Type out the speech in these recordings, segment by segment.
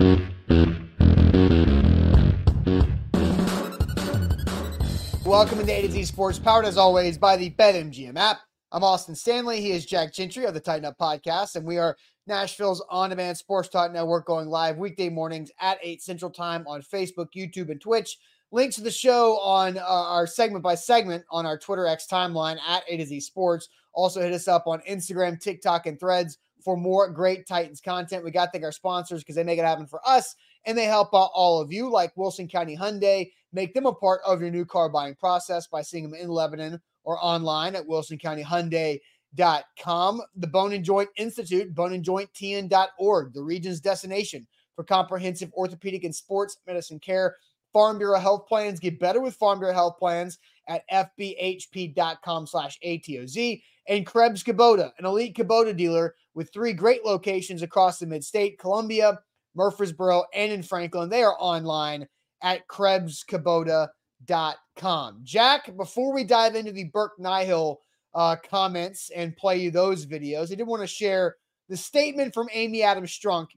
Welcome to A to Z Sports, powered as always by the BetMGM app. I'm Austin Stanley. He is Jack Gentry of the Tighten Up Podcast, and we are Nashville's on-demand sports talk network going live weekday mornings at 8 Central Time on Facebook, YouTube, and Twitch. Links to the show on uh, our segment by segment on our Twitter X timeline at A to Z Sports. Also hit us up on Instagram, TikTok, and Threads for more great Titans content. We got to thank our sponsors because they make it happen for us and they help out all of you, like Wilson County Hyundai. Make them a part of your new car buying process by seeing them in Lebanon or online at wilsoncountyhyundai.com. The Bone and Joint Institute, boneandjointtn.org, the region's destination for comprehensive orthopedic and sports medicine care. Farm Bureau Health Plans get better with Farm Bureau Health Plans at fbhp.com slash ATOZ. And Krebs Kubota, an elite Kubota dealer with three great locations across the mid-state, Columbia, Murfreesboro, and in Franklin. They are online at KrebsKubota.com. Jack, before we dive into the Burke Nihill uh, comments and play you those videos, I did want to share the statement from Amy Adams Strunk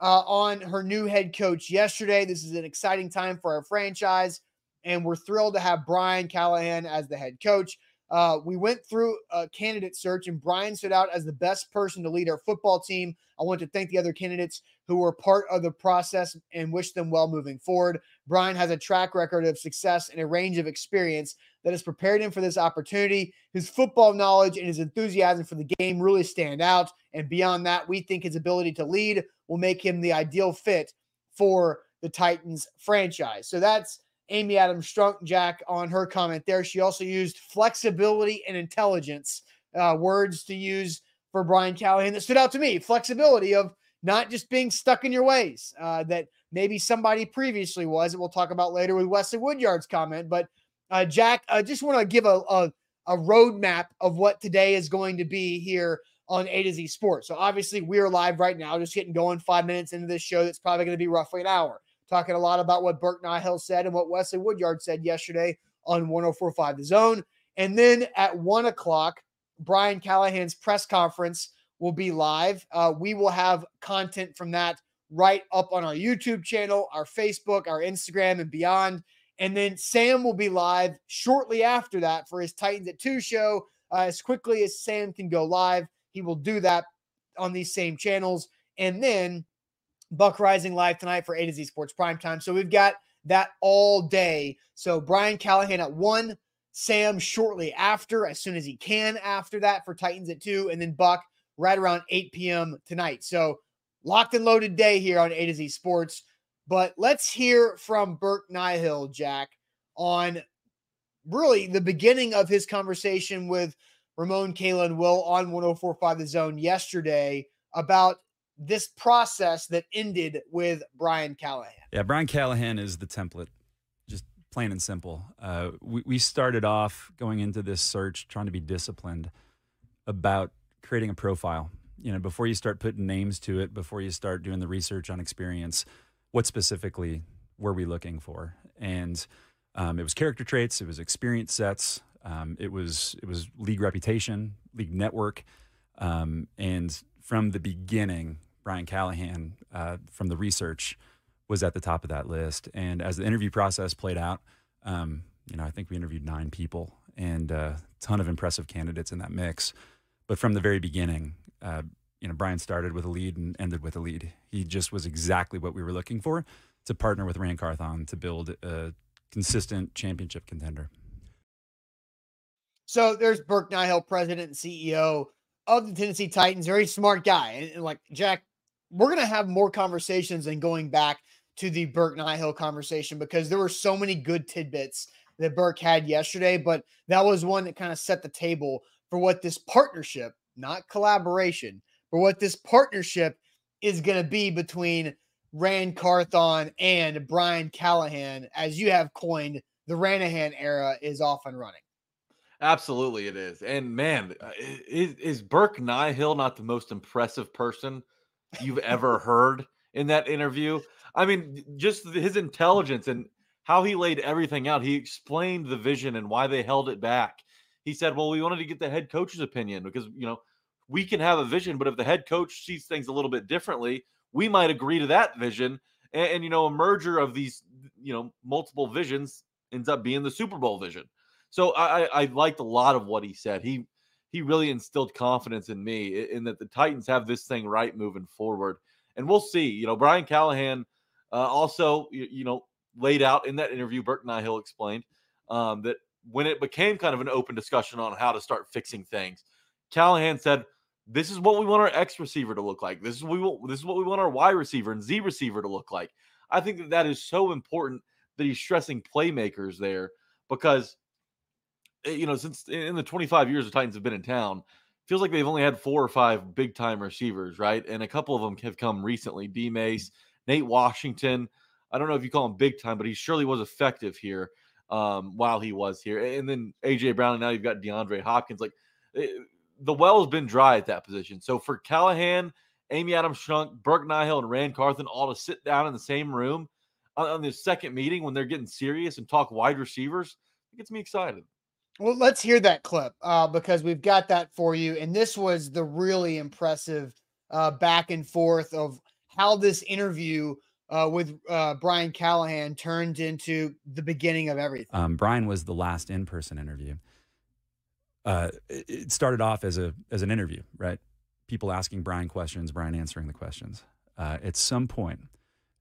uh, on her new head coach yesterday. This is an exciting time for our franchise, and we're thrilled to have Brian Callahan as the head coach. Uh, we went through a candidate search, and Brian stood out as the best person to lead our football team. I want to thank the other candidates who were part of the process and wish them well moving forward. Brian has a track record of success and a range of experience that has prepared him for this opportunity. His football knowledge and his enthusiasm for the game really stand out. And beyond that, we think his ability to lead will make him the ideal fit for the Titans franchise. So that's Amy Adams Strunk Jack on her comment there. She also used flexibility and intelligence uh, words to use for Brian Callahan that stood out to me. Flexibility of not just being stuck in your ways uh, that maybe somebody previously was. And we'll talk about later with Wesley Woodyard's comment. But uh, Jack, I just want to give a, a, a roadmap of what today is going to be here on A to Z Sports. So obviously we're live right now, just getting going five minutes into this show. That's probably going to be roughly an hour talking a lot about what Burke Nihill said and what Wesley Woodyard said yesterday on 1045 The Zone. And then at one o'clock, Brian Callahan's press conference will be live. Uh, we will have content from that right up on our YouTube channel, our Facebook, our Instagram, and beyond. And then Sam will be live shortly after that for his Titans at 2 show. Uh, as quickly as Sam can go live, he will do that on these same channels. And then Buck Rising live tonight for A to Z Sports Prime Time. So we've got that all day. So Brian Callahan at one, Sam shortly after, as soon as he can after that for Titans at two, and then Buck right around 8 p.m. tonight. So locked and loaded day here on A to Z Sports. But let's hear from Burke Nihill, Jack, on really the beginning of his conversation with Ramon Kayla Will on 1045 The Zone yesterday about this process that ended with Brian Callahan. Yeah, Brian Callahan is the template, just plain and simple. Uh, we, we started off going into this search trying to be disciplined about creating a profile. You know, before you start putting names to it, before you start doing the research on experience, what specifically were we looking for? And um, it was character traits, it was experience sets, um, it was it was league reputation, league network, um, and from the beginning, Brian Callahan uh, from the research was at the top of that list. And as the interview process played out, um, you know, I think we interviewed nine people and a ton of impressive candidates in that mix. But from the very beginning, uh, you know, Brian started with a lead and ended with a lead. He just was exactly what we were looking for to partner with Ran Carthon to build a consistent championship contender. So there's Burke Nihill, president and CEO of the Tennessee Titans, very smart guy. And, and like Jack we're going to have more conversations than going back to the Burke Nihill conversation because there were so many good tidbits that Burke had yesterday, but that was one that kind of set the table for what this partnership, not collaboration, but what this partnership is going to be between Ran Carthon and Brian Callahan, as you have coined the Ranahan era is off and running. Absolutely, it is. And man, uh, is, is Burke Nihill not the most impressive person you've ever heard in that interview? I mean, just his intelligence and how he laid everything out. He explained the vision and why they held it back. He said, "Well, we wanted to get the head coach's opinion because you know we can have a vision, but if the head coach sees things a little bit differently, we might agree to that vision. And, and, you know, a merger of these, you know, multiple visions ends up being the Super Bowl vision. So I, I liked a lot of what he said. He he really instilled confidence in me in that the Titans have this thing right moving forward, and we'll see. You know, Brian Callahan uh, also, you, you, know, laid out in that interview. Burke Nihill explained um, that when it became kind of an open discussion on how to start fixing things, Callahan said, this is what we want our X receiver to look like. This is what we want, this is what we want our Y receiver and Z receiver to look like. I think that that is so important that he's stressing playmakers there because you know since in the 25 years the Titans have been in town, feels like they've only had four or five big time receivers, right? And a couple of them have come recently. D Mace, Nate Washington. I don't know if you call him big time, but he surely was effective here um, while he was here. And then AJ Brown, and now you've got DeAndre Hopkins. Like eh, the well has been dry at that position. So for Callahan, Amy Adams Strunk, Burke Nihill, and Ran Carthon all to sit down in the same room on, on this second meeting when they're getting serious and talk wide receivers, it gets me excited. Well, let's hear that clip uh, because we've got that for you. And this was the really impressive uh, back and forth of how this interview uh, with uh, Brian Callahan turned into the beginning of everything. Um, Brian was the last in person interview uh, it started off as a as an interview, right? People asking Brian questions, Brian answering the questions. Uh, at some point,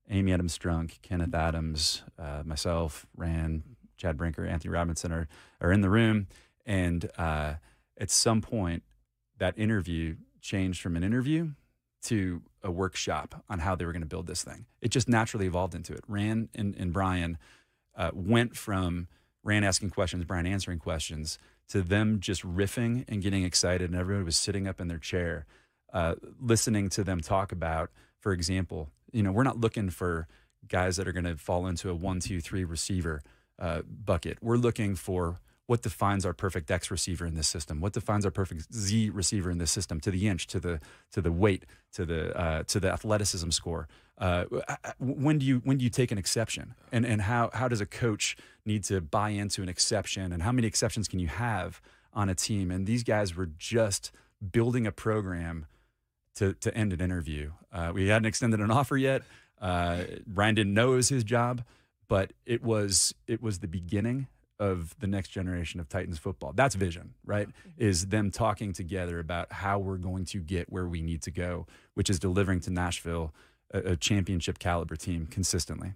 Amy Adams Strunk, Kenneth Adams, myself, Ran, Chad Brinker, Anthony Robinson are are in the room, and uh, at some point, that interview changed from an interview to a workshop on how they were going to build this thing. It just naturally evolved into it. Ran and, and Brian uh, went from Ran asking questions, Brian answering questions to them just riffing and getting excited, and everybody was sitting up in their chair, uh, listening to them talk about, for example, you know, we're not looking for guys that are going to fall into a one, two, three receiver uh, bucket. We're looking for what defines our perfect X receiver in this system, what defines our perfect Z receiver in this system, to the inch, to the to the weight, to the uh, to the athleticism score. Uh, when do you when do you take an exception, and and how how does a coach need to buy into an exception, and how many exceptions can you have on a team? And these guys were just building a program to to end an interview. Uh, we hadn't extended an offer yet. Uh, Brian didn't know it was his job, but it was it was the beginning of the next generation of Titans football. That's vision, right? Mm-hmm. Is them talking together about how we're going to get where we need to go, which is delivering to Nashville a, a championship caliber team consistently.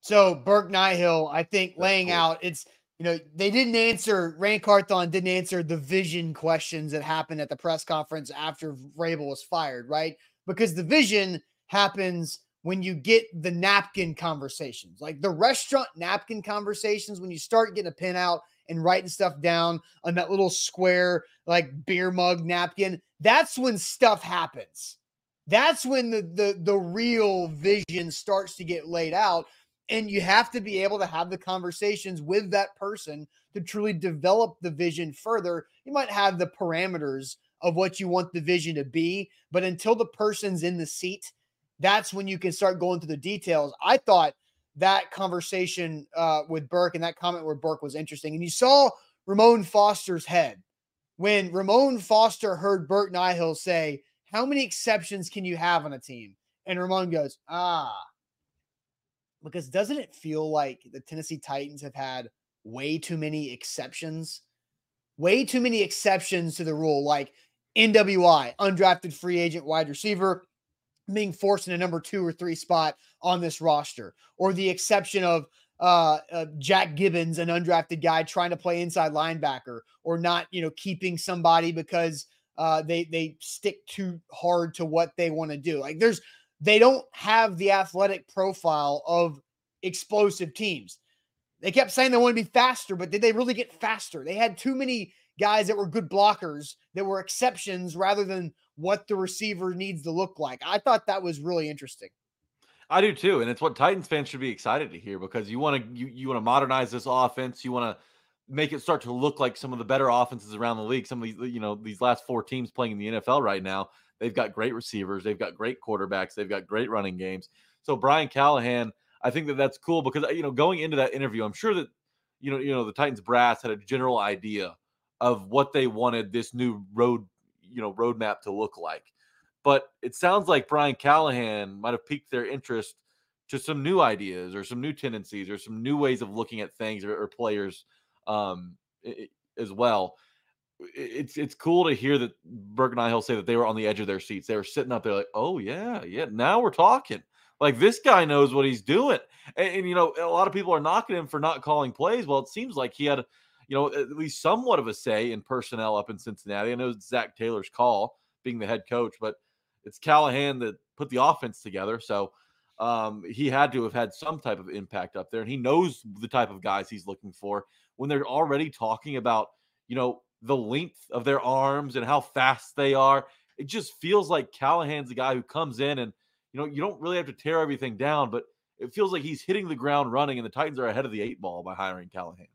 So Burke Nihill, I think That's laying cool. out it's you know they didn't answer Ran Carthon didn't answer the vision questions that happened at the press conference after Vrabel was fired, right? Because the vision happens when you get the napkin conversations, like the restaurant napkin conversations, when you start getting a pen out and writing stuff down on that little square, like beer mug napkin, that's when stuff happens. That's when the the the real vision starts to get laid out. And you have to be able to have the conversations with that person to truly develop the vision further. You might have the parameters of what you want the vision to be, but until the person's in the seat that's when you can start going through the details. I thought that conversation uh, with Burke and that comment where Burke was interesting. And you saw Ramon Foster's head when Ramon Foster heard Burke Nihill say, How many exceptions can you have on a team? And Ramon goes, Ah, because doesn't it feel like the Tennessee Titans have had way too many exceptions? Way too many exceptions to the rule, like NWI, undrafted free agent wide receiver being forced in a number two or three spot on this roster, or the exception of uh, uh, Jack Gibbens, an undrafted guy trying to play inside linebacker, or not, you know, keeping somebody because uh, they they stick too hard to what they want to do. Like there's they don't have the athletic profile of explosive teams. They kept saying they want to be faster, but did they really get faster? They had too many guys that were good blockers that were exceptions rather than what the receiver needs to look like. I thought that was really interesting. I do too, and it's what Titans fans should be excited to hear because you want to you, you want to modernize this offense. You want to make it start to look like some of the better offenses around the league. Some of these, you know, these last four teams playing in the NFL right now, they've got great receivers, they've got great quarterbacks, they've got great running games. So Brian Callahan, I think that that's cool because uh, you know going into that interview, I'm sure that you know you know the Titans brass had a general idea of what they wanted this new road you know roadmap to look like. But it sounds like Brian Callahan might have piqued their interest to some new ideas or some new tendencies or some new ways of looking at things or, or players um, as well. It's it's cool to hear that Burke Nihill say that they were on the edge of their seats. They were sitting up there like, oh yeah, yeah. Now we're talking. Like this guy knows what he's doing. And, and, you know, a lot of people are knocking him for not calling plays. Well, it seems like he had, you know, at least somewhat of a say in personnel up in Cincinnati. I know it's Zac Taylor's call being the head coach, but it's Callahan that put the offense together. So um, he had to have had some type of impact up there, and he knows the type of guys he's looking for when they're already talking about, you know, the length of their arms and how fast they are. It just feels like Callahan's the guy who comes in and, you know, you don't really have to tear everything down, but it feels like he's hitting the ground running, and the Titans are ahead of the eight ball by hiring Callahan.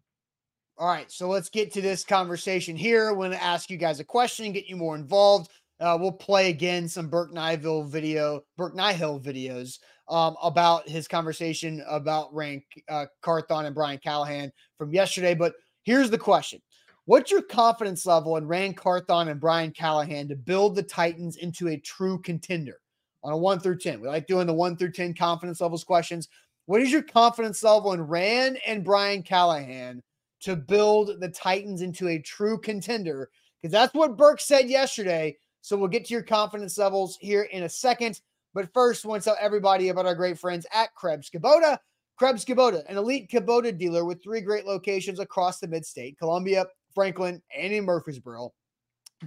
All right, so let's get to this conversation here. I'm going to ask you guys a question, get you more involved. Uh, we'll play again some Burke Nihill video, Burke Nihill videos um, about his conversation about Rank uh, Carthon and Brian Callahan from yesterday. But here's the question: What's your confidence level in Ran Carthon and Brian Callahan to build the Titans into a true contender on a one through ten? We like doing the one through ten confidence levels questions. What is your confidence level in Ran and Brian Callahan to build the Titans into a true contender? Because that's what Burke said yesterday so we'll get to your confidence levels here in a second. But first, I want to tell everybody about our great friends at Krebs Kubota. Krebs Kubota, an elite Kubota dealer with three great locations across the mid-state, Columbia, Franklin, and in Murfreesboro.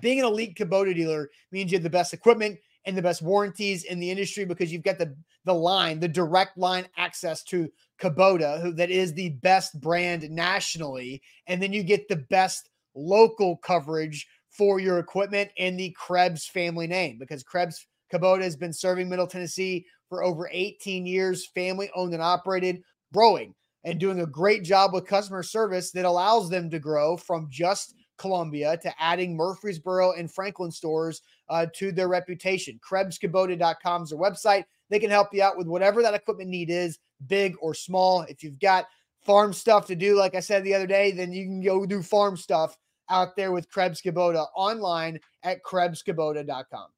Being an elite Kubota dealer means you have the best equipment and the best warranties in the industry because you've got the the line, the direct line access to Kubota, who that is the best brand nationally, and then you get the best local coverage for your equipment in the Krebs family name because Krebs Kubota has been serving Middle Tennessee for over 18 years, family owned and operated, growing and doing a great job with customer service that allows them to grow from just Columbia to adding Murfreesboro and Franklin stores uh, to their reputation. KrebsKubota.com is their website. They can help you out with whatever that equipment need is, big or small. If you've got farm stuff to do, like I said the other day, then you can go do farm stuff out there with Krebs Kubota online at KrebsKubota.com.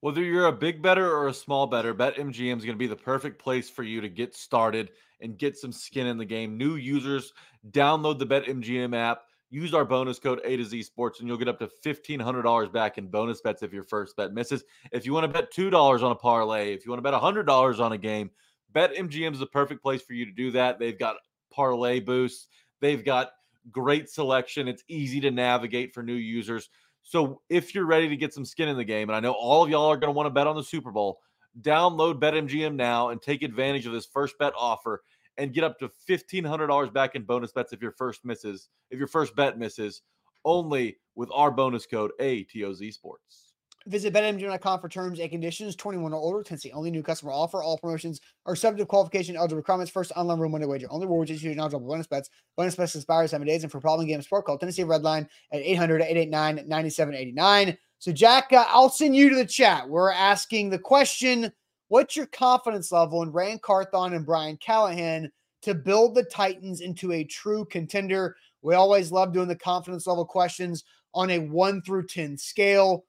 Whether you're a big better or a small better, BetMGM is going to be the perfect place for you to get started and get some skin in the game. New users, download the BetMGM app, use our bonus code A to Z Sports, and you'll get up to $1,500 back in bonus bets if your first bet misses. If you want to bet $2 on a parlay, if you want to bet $100 on a game, BetMGM is the perfect place for you to do that. They've got parlay boosts, they've got great selection. It's easy to navigate for new users. So if you're ready to get some skin in the game, and I know all of y'all are going to want to bet on the Super Bowl, download BetMGM now and take advantage of this first bet offer and get up to $1,500 back in bonus bets if your first misses, if your first bet misses, only with our bonus code ATOZ Sports. Visit BetMGM.com for terms and conditions. 21 or older. Tennessee only new customer offer. All promotions are subject to qualification eligible requirements. First online room winner wager. Only rewards issued eligible bonus bets. Bonus bets expire seven days. And for problem game sport, call Tennessee Redline at 800-889-9789. So Jack, uh, I'll send you to the chat. We're asking the question, what's your confidence level in Ran Carthon and Brian Callahan to build the Titans into a true contender? We always love doing the confidence level questions on a one through 10 scale.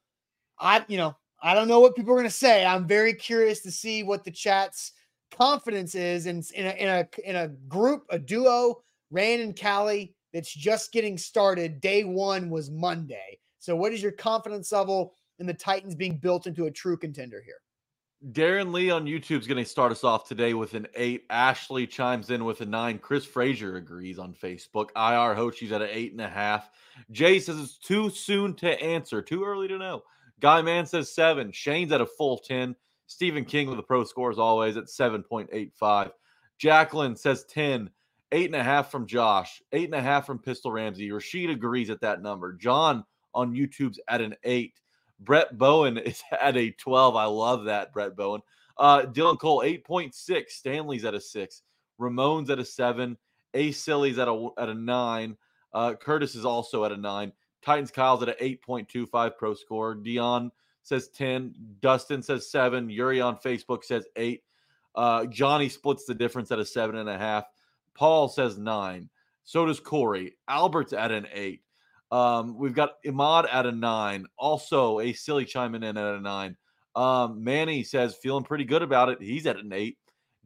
I, you know, I don't know what people are going to say. I'm very curious to see what the chat's confidence is in, in, a, in a in a group, a duo, Ran and Callie that's just getting started. Day one was Monday. So, what is your confidence level in the Titans being built into a true contender here? Darren Lee on YouTube is going to start us off today with an eight. Ashley chimes in with a nine. Chris Frazier agrees on Facebook. IR Hochi's at an eight and a half. Jay says it's too soon to answer, too early to know. Guy Man says seven. Shane's at a full 10. Stephen King with the pro score as always at 7.85. Jacqueline says 10. Eight and a half from Josh. Eight and a half from Pistol Ramsey. Rashid agrees at that number. John on YouTube's at an eight. Brett Bowen is at a 12. I love that, Brett Bowen. Uh, Dylan Cole, 8.6. Stanley's at a six. Ramon's at a seven. A Silly's at a at a nine. Uh, Curtis is also at a nine. Titans Kyle's at an 8.25 pro score. Dion says 10. Dustin says seven. Yuri on Facebook says eight. Uh, Johnny splits the difference at a seven and a half. Paul says nine. So does Corey. Albert's at an eight. Um, we've got Imad at a nine. Also, a silly chiming in at a nine. Um, Manny says feeling pretty good about it. He's at an eight.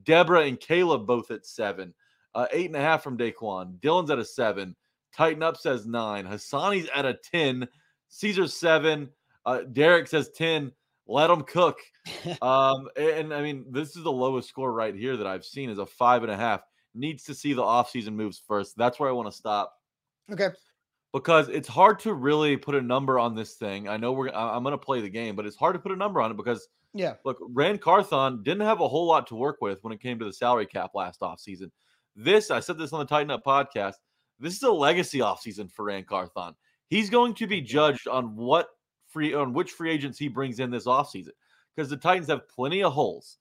Deborah and Caleb both at seven. Uh, eight and a half from Daquan. Dylan's at a seven. Tighten up says nine. Hassani's at a 10. Caesar seven. Uh, Derek says 10. Let them cook. um, and, and I mean, this is the lowest score right here that I've seen is a five and a half. Needs to see the offseason moves first. That's where I want to stop. Okay. Because it's hard to really put a number on this thing. I know we're I'm going to play the game, but it's hard to put a number on it because yeah. Look, Ran Carthon didn't have a whole lot to work with when it came to the salary cap last offseason. This, I said this on the Tighten Up podcast, this is a legacy offseason for Ran Carthon. He's going to be mm-hmm. judged on what free on which free agents he brings in this offseason because the Titans have plenty of holes.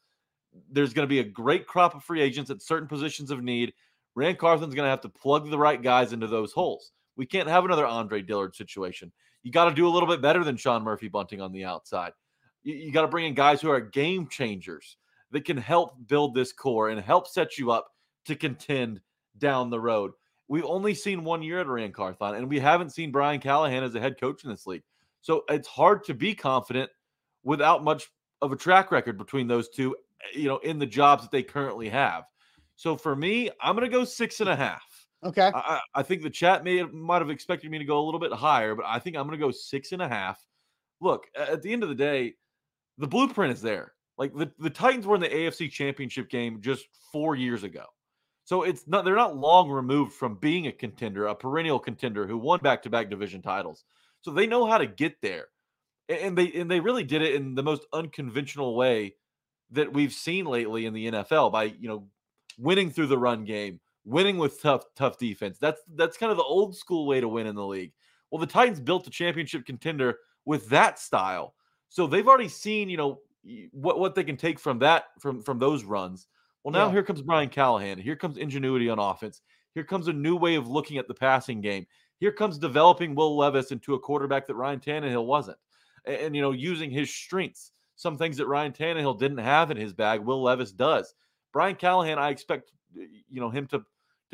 There's going to be a great crop of free agents at certain positions of need. Ran Carthon's going to have to plug the right guys into those holes. We can't have another Andre Dillard situation. You got to do a little bit better than Sean Murphy Bunting on the outside. You, you got to bring in guys who are game changers that can help build this core and help set you up to contend down the road. We've only seen one year at Ran Carthon, and we haven't seen Brian Callahan as a head coach in this league. So it's hard to be confident without much of a track record between those two, eh, you know, in the jobs that they currently have. So for me, I'm going to go six and a half. Okay. I, I think the chat may might have expected me to go a little bit higher, but I think I'm going to go six and a half. Look, at the end of the day, the blueprint is there. Like the, the Titans were in the AFC championship game just four years ago. So it's not they're not long removed from being a contender, a perennial contender who won back-to-back division titles. So they know how to get there. And they and they really did it in the most unconventional way that we've seen lately in the NFL by, you know, winning through the run game, winning with tough tough defense. That's that's kind of the old school way to win in the league. Well, the Titans built a championship contender with that style. So they've already seen, you know, what what they can take from that from from those runs. Well, now yeah. here comes Brian Callahan. Here comes ingenuity on offense. Here comes a new way of looking at the passing game. Here comes developing Will Levis into a quarterback that Ryan Tannehill wasn't, and, and you know using his strengths, some things that Ryan Tannehill didn't have in his bag, Will Levis does. Brian Callahan, I expect you know him to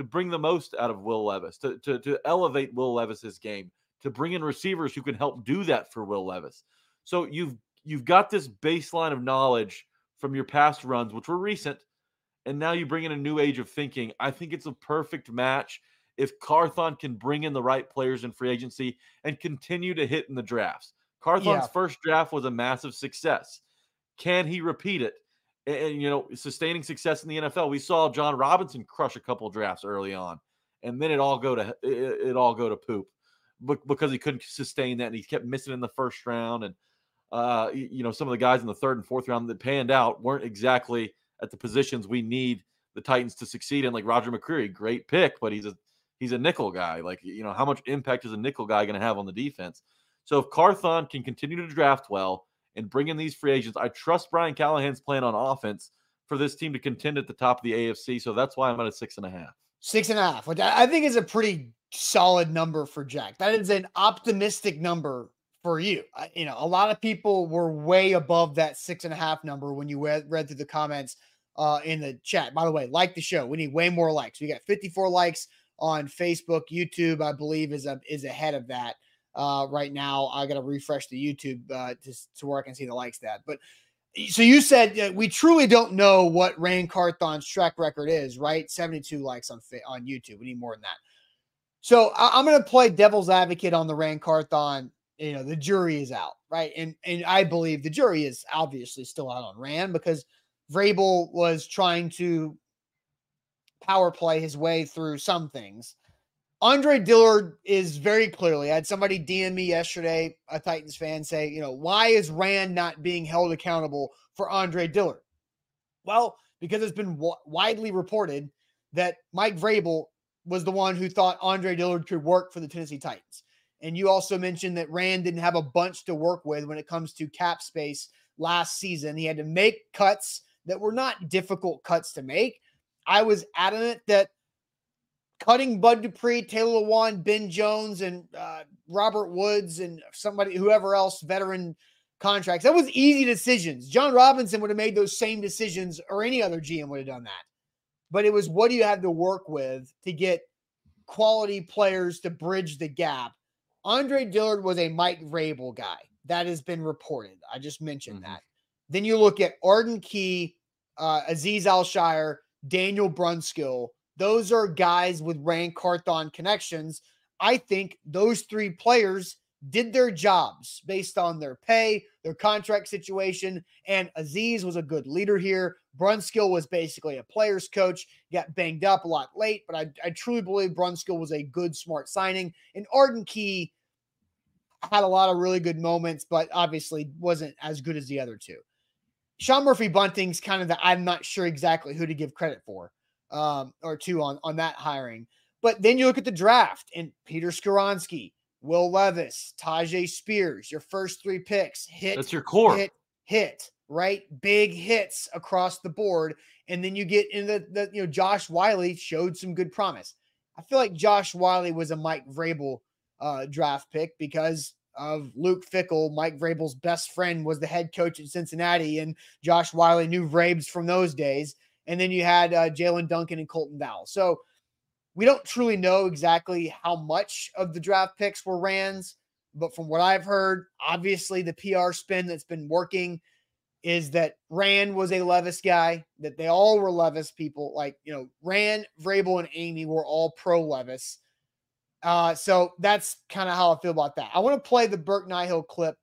to bring the most out of Will Levis, to to, to elevate Will Levis's game, to bring in receivers who can help do that for Will Levis. So you've you've got this baseline of knowledge from your past runs, which were recent, and now you bring in a new age of thinking. I think it's a perfect match if Carthon can bring in the right players in free agency and continue to hit in the drafts. Carthon's yeah. first draft was a massive success. Can he repeat it? And, and, you know, sustaining success in the NFL. We saw Jon Robinson crush a couple drafts early on, and then it all go to it, it all go to poop because he couldn't sustain that and he kept missing in the first round and uh, you know, some of the guys in the third and fourth round that panned out weren't exactly at the positions we need the Titans to succeed in. Like Roger McCreary, great pick, but he's a he's a nickel guy. Like, you know, how much impact is a nickel guy going to have on the defense? So if Carthon can continue to draft well and bring in these free agents, I trust Brian Callahan's plan on offense for this team to contend at the top of the AFC. So that's why I'm at a six and a half. Six and a half, which I think is a pretty solid number for Jack. That is an optimistic number for you. you know, a lot of people were way above that six and a half number when you read, read through the comments uh, in the chat. By the way, like the show. We need way more likes. We got 54 likes on Facebook. YouTube, I believe, is a, is ahead of that uh, right now. I got to refresh the YouTube uh, to, to where I can see the likes that. But so you said uh, we truly don't know what Ran Carthon's track record is, right? 72 likes on on YouTube. We need more than that. So I, am going to play devil's advocate on the Ran Carthon you know the jury is out, right? And and I believe the jury is obviously still out on Ran because Vrabel was trying to power play his way through some things. Andre Dillard is very clearly. I had somebody DM me yesterday, a Titans fan, say, you know, why is Ran not being held accountable for Andre Dillard? Well, because it's been w- widely reported that Mike Vrabel was the one who thought Andre Dillard could work for the Tennessee Titans. And you also mentioned that Ran didn't have a bunch to work with when it comes to cap space last season. He had to make cuts that were not difficult cuts to make. I was adamant that cutting Bud Dupree, Taylor Lewan, Ben Jones, and uh, Robert Woods, and somebody, whoever else, veteran contracts, that was easy decisions. Jon Robinson would have made those same decisions, or any other GM would have done that. But it was what do you have to work with to get quality players to bridge the gap? Andre Dillard was a Mike Vrabel guy. That has been reported. I just mentioned mm-hmm. that. Then you look at Arden Key, uh, Azeez Al-Shaair, Daniel Brunskill. Those are guys with Ran Carthon connections. I think those three players did their jobs based on their pay, their contract situation, and Azeez was a good leader here. Brunskill was basically a player's coach, got banged up a lot late, but I, I truly believe Brunskill was a good, smart signing. And Arden Key had a lot of really good moments, but obviously wasn't as good as the other two. Sean Murphy Bunting's kind of the I'm not sure exactly who to give credit for um, or two on, on that hiring. But then you look at the draft and Peter Skoronski, Will Levis, Tyjae Spears, your first three picks hit. That's your core. Hit, hit, right? Big hits across the board. And then you get in the, the you know, Josh Whyle showed some good promise. I feel like Josh Whyle was a Mike Vrabel uh, draft pick because of Luke Fickell. Mike Vrabel's best friend was the head coach at Cincinnati, and Josh Whyle knew Vrabes from those days. And then you had uh, Jaelyn Duncan and Colton Dowell. So we don't truly know exactly how much of the draft picks were Ran's, but from what I've heard, obviously the PR spin that's been working is that Ran was a Levis guy, that they all were Levis people. Like, you know, Ran, Vrabel, and Amy were all pro Levis. Uh, so that's kind of how I feel about that. I want to play the Burke Nihill clip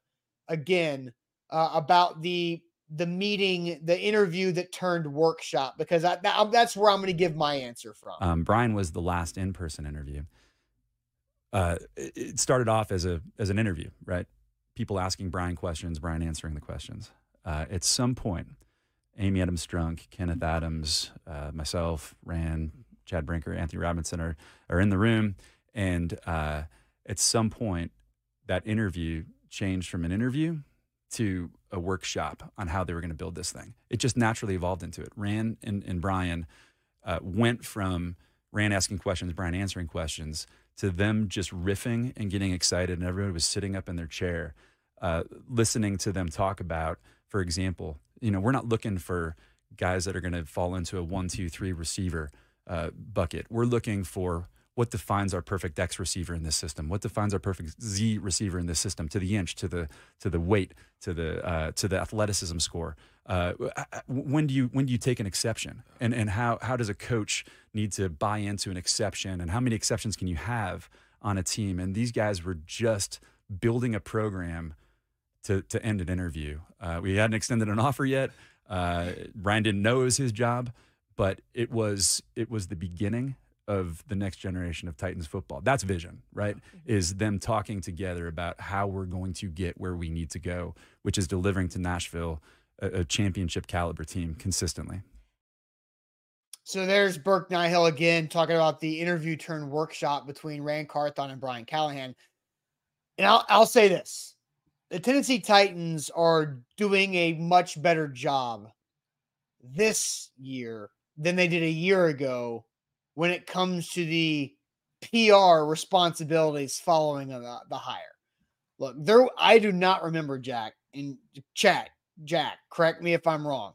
again uh, about the the meeting, the interview that turned workshop, because I, that, that's where I'm going to give my answer from. Um, Brian was the last in person interview. Uh, it started off as a as an interview, right? People asking Brian questions, Brian answering the questions. Uh, at some point, Amy Adams Strunk, Kenneth Adams, uh, myself, Ran, Chad Brinker, Anthony Robinson are are in the room, and uh, at some point, that interview changed from an interview to a workshop on how they were going to build this thing. It just naturally evolved into it. Ran and, and Brian uh, went from Ran asking questions, Brian answering questions, to them just riffing and getting excited, and everybody was sitting up in their chair, uh, listening to them talk about, for example, you know, we're not looking for guys that are going to fall into a one, two, three receiver uh, bucket. We're looking for what defines our perfect X receiver in this system? What defines our perfect Z receiver in this system to the inch, to the to the weight, to the uh, to the athleticism score? Uh, when do you when do you take an exception? And and how how does a coach need to buy into an exception? And how many exceptions can you have on a team? And these guys were just building a program to to end an interview. Uh, we hadn't extended an offer yet. Uh, Brian didn't know it was his job, but it was it was the beginning of the next generation of Titans football. That's vision, right? Mm-hmm. Is them talking together about how we're going to get where we need to go, which is delivering to Nashville a, a championship caliber team consistently. So there's Burke Nihill again talking about the interview turn workshop between Ran Carthon and Brian Callahan. And I'll, I'll say this the Tennessee Titans are doing a much better job this year than they did a year ago when it comes to the PR responsibilities following the, the hire. Look, there I do not remember Jack in chat. Jack, correct me if I'm wrong.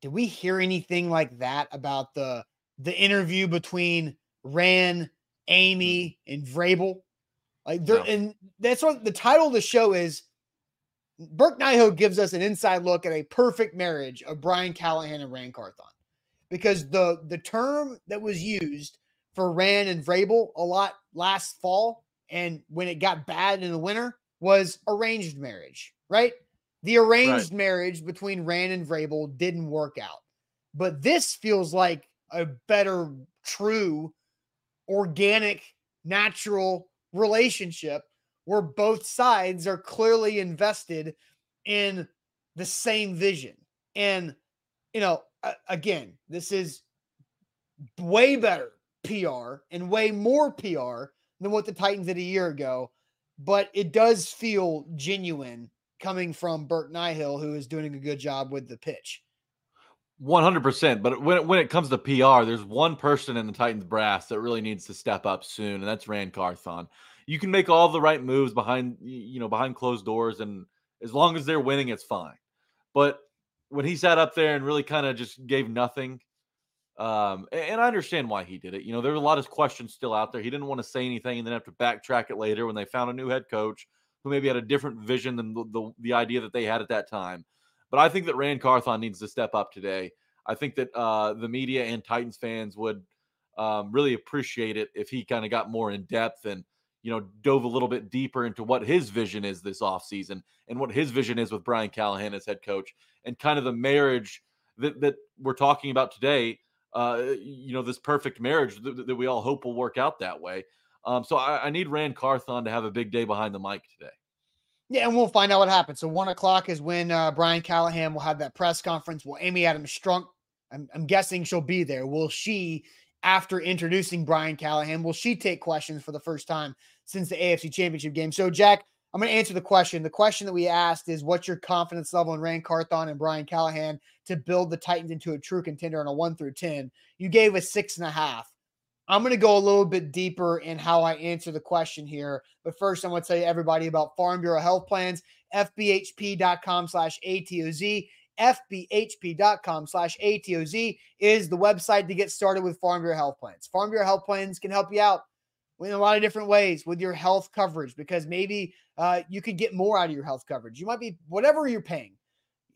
Did we hear anything like that about the the interview between Ran, Amy, and Vrabel? Like there, no. and that's what the title of the show is. Burke Nihill gives us an inside look at a perfect marriage of Brian Callahan and Ran Carthon because the the term that was used for Ran and Vrabel a lot last fall and when it got bad in the winter was arranged marriage, right? The arranged right. marriage between Ran and Vrabel didn't work out. But this feels like a better, true, organic, natural relationship where both sides are clearly invested in the same vision. And, you know, again, this is way better PR and way more PR than what the Titans did a year ago. but it does feel genuine coming from Burke Nihill, who is doing a good job with the pitch. 100%. But when it, when it comes to PR, there's one person in the Titans brass that really needs to step up soon, and that's Ran Carthon. You can make all the right moves behind you know behind closed doors, and as long as they're winning, it's fine. But when he sat up there and really kind of just gave nothing, um, and I understand why he did it. You know, there's a lot of questions still out there. He didn't want to say anything and then have to backtrack it later when they found a new head coach who maybe had a different vision than the, the, the idea that they had at that time. But I think that Ran Carthon needs to step up today. I think that uh, the media and Titans fans would um, really appreciate it if he kind of got more in depth and you know dove a little bit deeper into what his vision is this offseason and what his vision is with Brian Callahan as head coach and kind of the marriage that that we're talking about today. Uh, you know, this perfect marriage that, that, we all hope will work out that way. Um, so I, I need Ran Carthon to have a big day behind the mic today. Yeah, and we'll find out what happens. So one o'clock is when uh, Brian Callahan will have that press conference. Will Amy Adams Strunk? I'm, I'm guessing she'll be there. Will she, after introducing Brian Callahan, will she take questions for the first time since the AFC Championship game? So Jack, I'm going to answer the question. The question that we asked is, what's your confidence level in Ran Carthon and Brian Callahan to build the Titans into a true contender on a one through ten? You gave a six and a half. I'm going to go a little bit deeper in how I answer the question here. But first, I'm going to tell you everybody about Farm Bureau Health Plans, fbhp.com slash ATOZ. FBHP.com slash ATOZ is the website to get started with Farm Bureau Health Plans. Farm Bureau Health Plans can help you out in a lot of different ways with your health coverage because maybe uh, you could get more out of your health coverage. You might be, whatever you're paying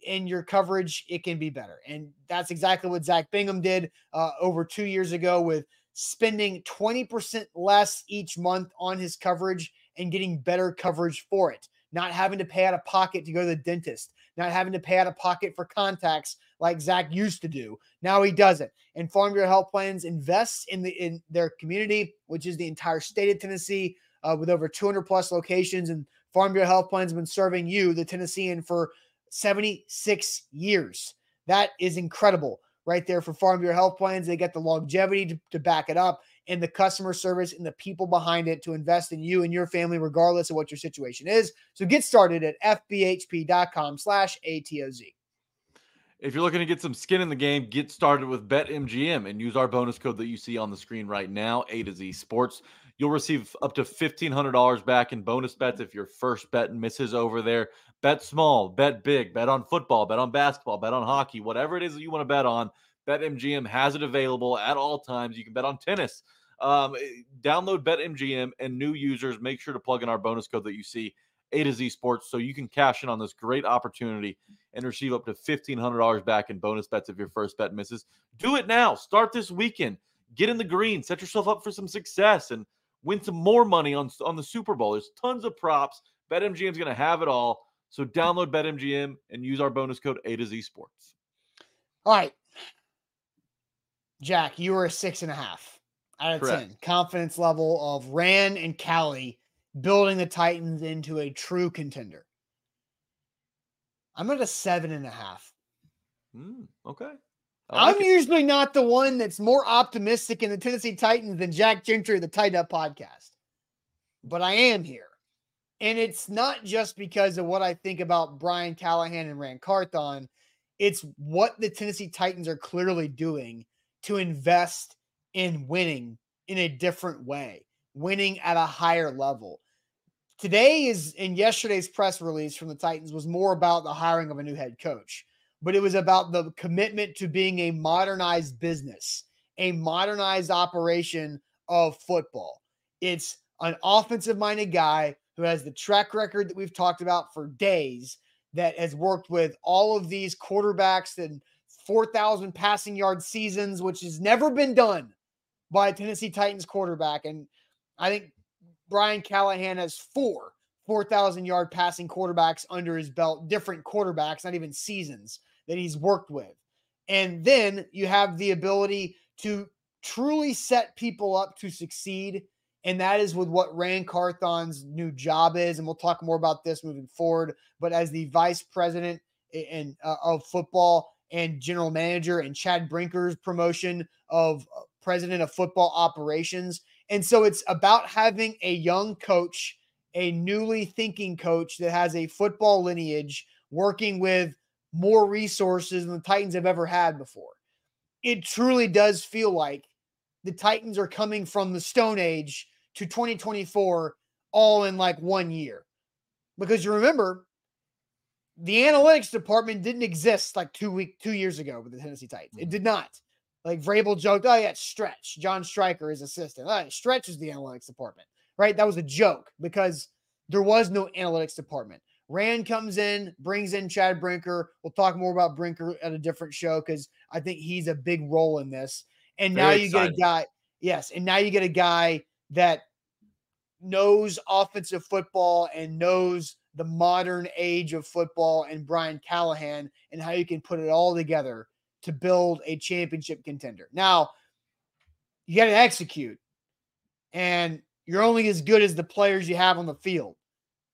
in your coverage, it can be better. And that's exactly what Zach Bingham did uh, over two years ago with spending 20% less each month on his coverage and getting better coverage for it, not having to pay out of pocket to go to the dentist, not having to pay out of pocket for contacts like Zach used to do. Now he doesn't. And Farm Bureau Health Plans invests in the in their community, which is the entire state of Tennessee, uh, with over 200 plus locations. And Farm Bureau Health Plans have been serving you, the Tennessean, for 76 years. That is incredible right there for Farm Bureau Health Plans. They get the longevity to, to back it up and the customer service and the people behind it to invest in you and your family, regardless of what your situation is. So get started at fbhp.com slash ATOZ. If you're looking to get some skin in the game, get started with BetMGM and use our bonus code that you see on the screen right now, A to Z Sports. You'll receive up to $1,500 back in bonus bets if your first bet misses over there. Bet small, bet big, bet on football, bet on basketball, bet on hockey, whatever it is that you want to bet on. BetMGM has it available at all times. You can bet on tennis. Um, eh, download BetMGM and new users, make sure to plug in our bonus code that you see, A to Z Sports, so you can cash in on this great opportunity and receive up to $1,500 back in bonus bets if your first bet misses. Do it now. Start this weekend. Get in the green. Set yourself up for some success and – win some more money on, on the Super Bowl. There's tons of props. BetMGM is going to have it all. So download BetMGM and use our bonus code A to Z Sports. All right. Jack, you were a six and a half out of Correct. 10. Confidence level of Ran and Callie building the Titans into a true contender. I'm at a seven and a half. Mm, okay. Like I'm it. usually not the one that's more optimistic in the Tennessee Titans than Jack Gentry, the Tight Up podcast, but I am here. And it's not just because of what I think about Brian Callahan and Ran Carthon. It's what the Tennessee Titans are clearly doing to invest in winning in a different way, winning at a higher level. Today is in yesterday's press release from the Titans was more about the hiring of a new head coach but it was about the commitment to being a modernized business, a modernized operation of football. It's an offensive minded guy who has the track record that we've talked about for days that has worked with all of these quarterbacks and 4,000 passing yard seasons, which has never been done by a Tennessee Titans quarterback. And I think Brian Callahan has four 4,000 yard passing quarterbacks under his belt, different quarterbacks, not even seasons that he's worked with. And then you have the ability to truly set people up to succeed. And that is with what Ran Carthon's new job is. And we'll talk more about this moving forward. But as the vice president and uh, of football and general manager, and Chad Brinker's promotion of uh, president of football operations. And so it's about having a young coach a newly thinking coach that has a football lineage working with more resources than the Titans have ever had before. It truly does feel like the Titans are coming from the Stone Age to 2024 all in like one year. Because you remember, the analytics department didn't exist like two week two years ago with the Tennessee Titans. It mm-hmm. did not. Like Vrabel joked, oh yeah, Stretch, John Striker is assistant. Oh, Stretch is the analytics department, right? That was a joke because there was no analytics department. Ran comes in, brings in Chad Brinker. We'll talk more about Brinker at a different show because I think he's a big role in this. And Very now you exciting. get a guy, yes, and now you get a guy that knows offensive football and knows the modern age of football and Brian Callahan and how you can put it all together to build a championship contender. Now, you got to execute, and you're only as good as the players you have on the field.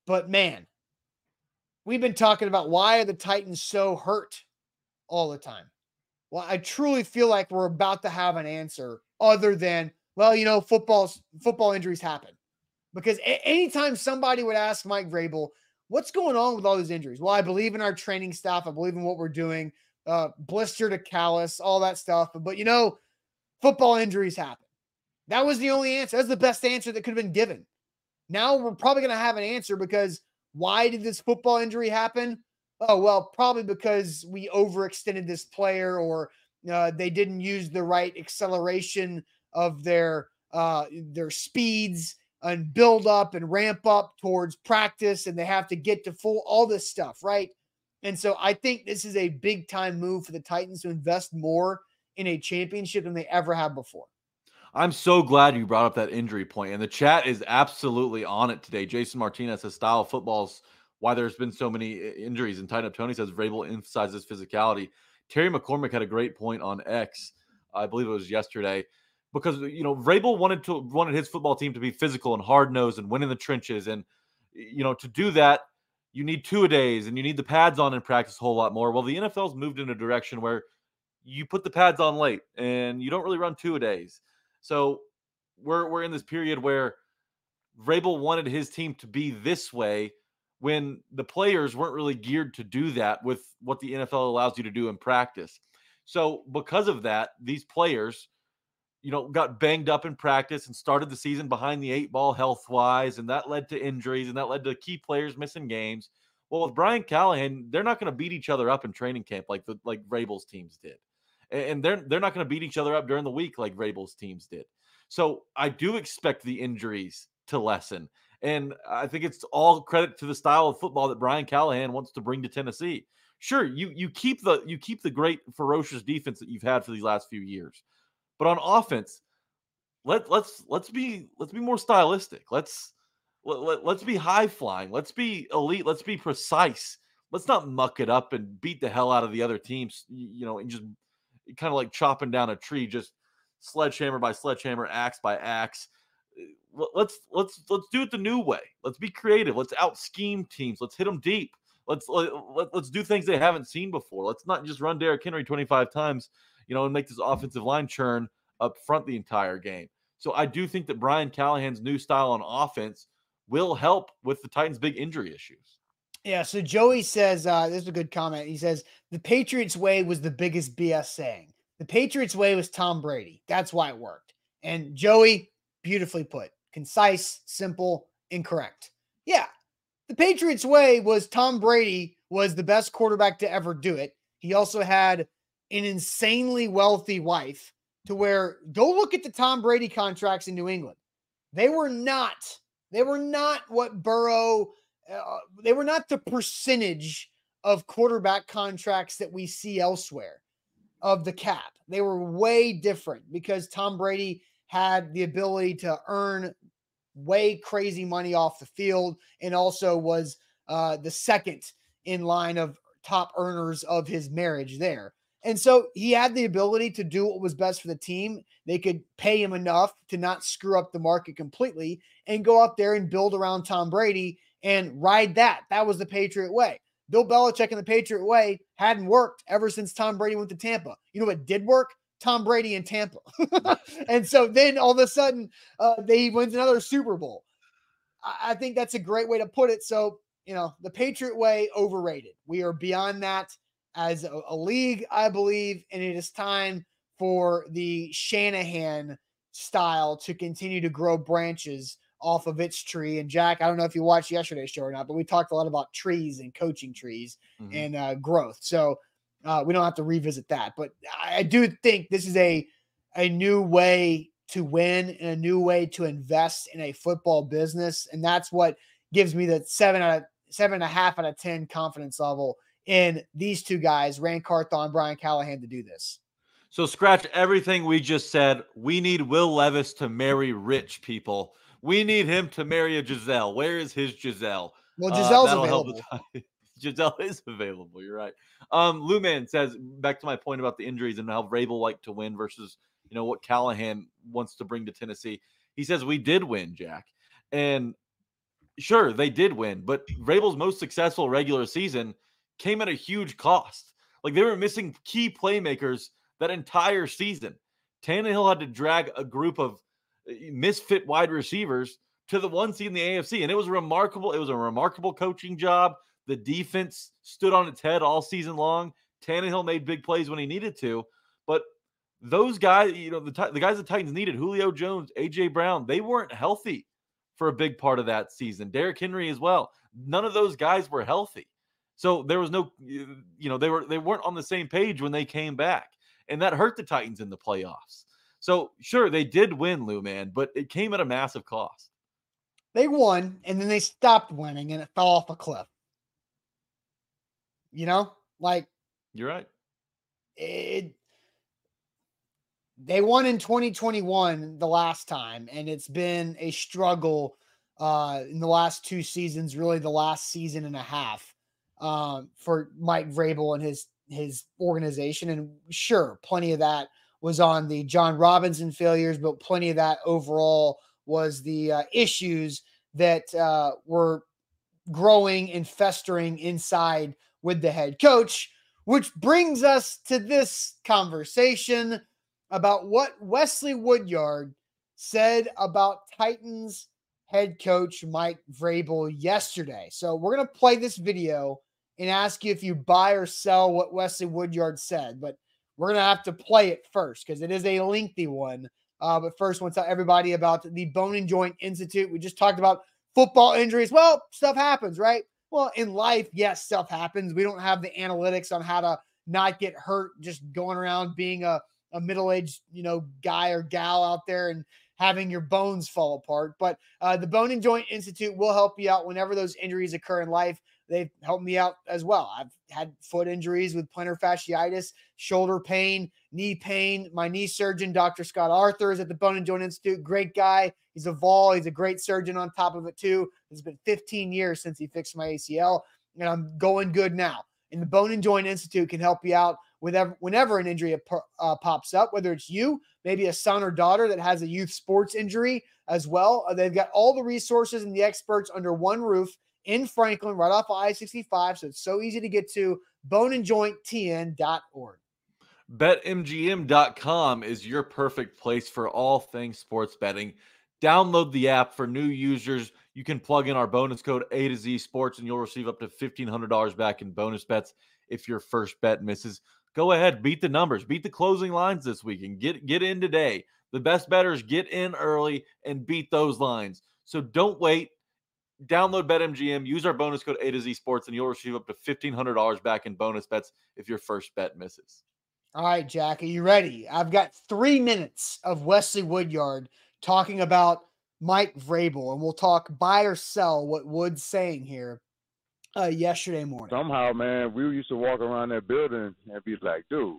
But man, we've been talking about why are the Titans so hurt all the time? Well, I truly feel like we're about to have an answer other than, well, you know, football's football injuries happen. Because anytime somebody would ask Mike Vrabel, what's going on with all these injuries? Well, I believe in our training staff. I believe in what we're doing. Uh, blister to callus, all that stuff. But you know, football injuries happen. That was the only answer. That's the best answer that could have been given. Now we're probably going to have an answer because why did this football injury happen? Oh, well, probably because we overextended this player or uh, they didn't use the right acceleration of their uh, their speeds and build up and ramp up towards practice and they have to get to full all this stuff, right? And so I think this is a big time move for the Titans to invest more in a championship than they ever have before. I'm so glad you brought up that injury point, and the chat is absolutely on it today. Jason Martinez says style of football's why there's been so many uh, injuries, and Tighten Up Tony says Vrabel emphasizes physicality. Terry McCormick had a great point on X, I believe it was yesterday, because you know Vrabel wanted to wanted his football team to be physical and hard nosed and win in the trenches, and you know to do that you need two a days and you need the pads on in practice a whole lot more. Well, the NFL's moved in a direction where you put the pads on late and you don't really run two a days. So we're we're in this period where Vrabel wanted his team to be this way when the players weren't really geared to do that with what the NFL allows you to do in practice. So because of that, these players, you know, got banged up in practice and started the season behind the eight ball health wise, and that led to injuries and that led to key players missing games. Well, with Brian Callahan, they're not going to beat each other up in training camp like the like Vrabel's teams did, and they're they're not going to beat each other up during the week like Vrabel's teams did. So I do expect the injuries to lessen. And I think it's all credit to the style of football that Brian Callahan wants to bring to Tennessee. Sure, you you keep the you keep the great ferocious defense that you've had for these last few years. But on offense, let let's let's be let's be more stylistic. Let's let, let, let's be high flying. Let's be elite. Let's be precise. Let's not muck it up and beat the hell out of the other teams, you know, and just kind of like chopping down a tree, just sledgehammer by sledgehammer, axe by axe uh, let's let's let's do it the new way. Let's be creative. Let's out scheme teams. Let's hit them deep. Let's let, let, let's do things they haven't seen before. Let's not just run Derrick Henry 25 times, you know, and make this offensive line churn up front the entire game. So I do think that Brian Callahan's new style on offense will help with the Titans' big injury issues. Yeah. So Joey says, uh, this is a good comment. He says, the Patriots way was the biggest BS saying. The Patriots way was Tom Brady. That's why it worked. And Joey, beautifully put concise, simple, incorrect. Yeah. The Patriots way was Tom Brady was the best quarterback to ever do it. He also had an insanely wealthy wife to where go look at the Tom Brady contracts in New England. They were not they were not what Burrow uh, they were not the percentage of quarterback contracts that we see elsewhere of the cap. They were way different because Tom Brady had the ability to earn way crazy money off the field and also was uh, the second in line of top earners of his marriage there. And so he had the ability to do what was best for the team. They could pay him enough to not screw up the market completely and go up there and build around Tom Brady and ride that. That was the Patriot way. Bill Belichick and the Patriot way hadn't worked ever since Tom Brady went to Tampa. You know what did work? Tom Brady in Tampa. and so then all of a sudden, uh, they wins another Super Bowl. I think that's a great way to put it. So, you know, the Patriot way overrated. We are beyond that as a, a league, I believe, and it is time for the Shanahan style to continue to grow branches off of its tree. And Jack, I don't know if you watched yesterday's show or not, but we talked a lot about trees and coaching trees mm-hmm. and uh, growth. So uh, we don't have to revisit that. But I, I do think this is a a new way to win and a new way to invest in a football business, and that's what gives me the seven out of seven and a half out of ten confidence level in these two guys, Ran Carthon, Brian Callahan, to do this. So scratch everything we just said. We need Will Levis to marry rich people. We need him to marry a Gisele. Where is his Gisele? Well, uh, Gisele's uh, available. Gisele is available. You're right. Um, Luman says back to my point about the injuries and how Vrabel liked to win versus you know what Callahan wants to bring to Tennessee. He says we did win, Jack, and sure they did win, but Vrabel's most successful regular season came at a huge cost. Like they were missing key playmakers that entire season. Tannehill had to drag a group of eh, misfit wide receivers to the one seed in the AFC, and it was remarkable. It was a remarkable coaching job. The defense stood on its head all season long. Tannehill made big plays when he needed to, but those guys, you know, the, the guys the Titans needed, Julio Jones, AJ Brown, they weren't healthy for a big part of that season. Derrick Henry as well. None of those guys were healthy. So there was no, you know, they were they weren't on the same page when they came back, and that hurt the Titans in the playoffs. So sure, they did win, Lou man, but it came at a massive cost. They won, and then they stopped winning, and it fell off a cliff. You know, like you're right. It they won in 2021 the last time, and it's been a struggle uh, in the last two seasons, really the last season and a half um, for Mike Vrabel and his his organization. And sure, plenty of that was on the Jon Robinson failures, but plenty of that overall was the uh, issues that uh, were growing and festering inside with the head coach, which brings us to this conversation about what Wesley Woodyard said about Titans head coach Mike Vrabel yesterday. So we're going to play this video and ask you if you buy or sell what Wesley Woodyard said, but we're going to have to play it first because it is a lengthy one. Uh, but first, I want to tell everybody about the Bone and Joint Institute. We just talked about football injuries. Well, stuff happens, right? Well, in life, yes, stuff happens. We don't have the analytics on how to not get hurt just going around being a, a middle aged, you know, guy or gal out there and having your bones fall apart. But uh, the Bone and Joint Institute will help you out whenever those injuries occur in life. They've helped me out as well. I've had foot injuries with plantar fasciitis, shoulder pain, knee pain. My knee surgeon, Dr. Scott Arthur, is at the Bone and Joint Institute. Great guy. He's a Vol. He's a great surgeon on top of it, too. It's been 15 years since he fixed my ACL, and I'm going good now. And the Bone and Joint Institute can help you out whenever, whenever an injury uh, pops up, whether it's you, maybe a son or daughter that has a youth sports injury as well. They've got all the resources and the experts under one roof in Franklin, right off of I 65. So it's so easy to get to boneandjointtn.org. BetMGM.com is your perfect place for all things sports betting. Download the app for new users. You can plug in our bonus code A to Z Sports and you'll receive up to $1,500 back in bonus bets if your first bet misses. Go ahead, beat the numbers, beat the closing lines this week and get, get in today. The best betters get in early and beat those lines. So don't wait. Download BetMGM, use our bonus code A to Z Sports, and you'll receive up to $1,500 back in bonus bets if your first bet misses. All right, Jack, are you ready? I've got three minutes of Wesley Woodyard talking about Mike Vrabel, and we'll talk buy or sell what Wood's saying here uh, yesterday morning. Somehow, man, we used to walk around that building and be like, dude,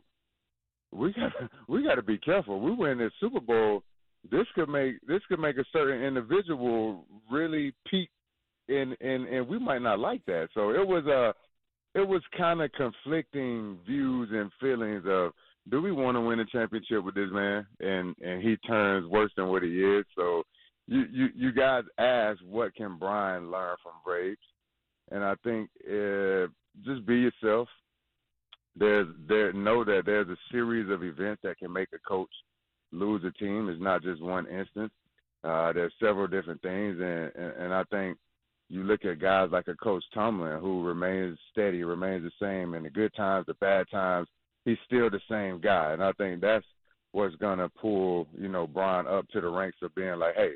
we got we got to be careful. We win this Super Bowl. This could make this could make a certain individual really peak and and and we might not like that. So it was a, uh, it was kind of conflicting views and feelings of do we want to win a championship with this man and and he turns worse than what he is. So you you you guys ask what can Brian learn from Braves, and I think uh, just be yourself. There's there know that there's a series of events that can make a coach lose a team. It's not just one instance. Uh, there's several different things, and, and and I think you look at guys like a Coach Tomlin who remains steady, remains the same in the good times, the bad times. He's still the same guy, and I think that's what's gonna pull you know Brian up to the ranks of being like, hey,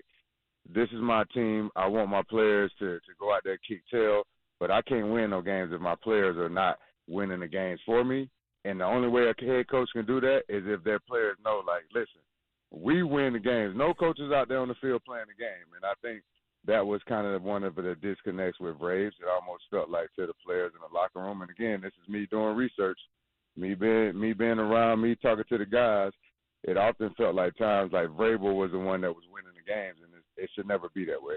this is my team. I want my players to to go out there kick tail, but I can't win no games if my players are not winning the games for me. And the only way a head coach can do that is if their players know, like, listen, we win the games. No coaches out there on the field playing the game, and I think that was kind of one of the disconnects with Braves. It almost felt like to the players in the locker room. And again, this is me doing research, me being me being around, me talking to the guys. It often felt like times like Vrabel was the one that was winning the games, and it, it should never be that way.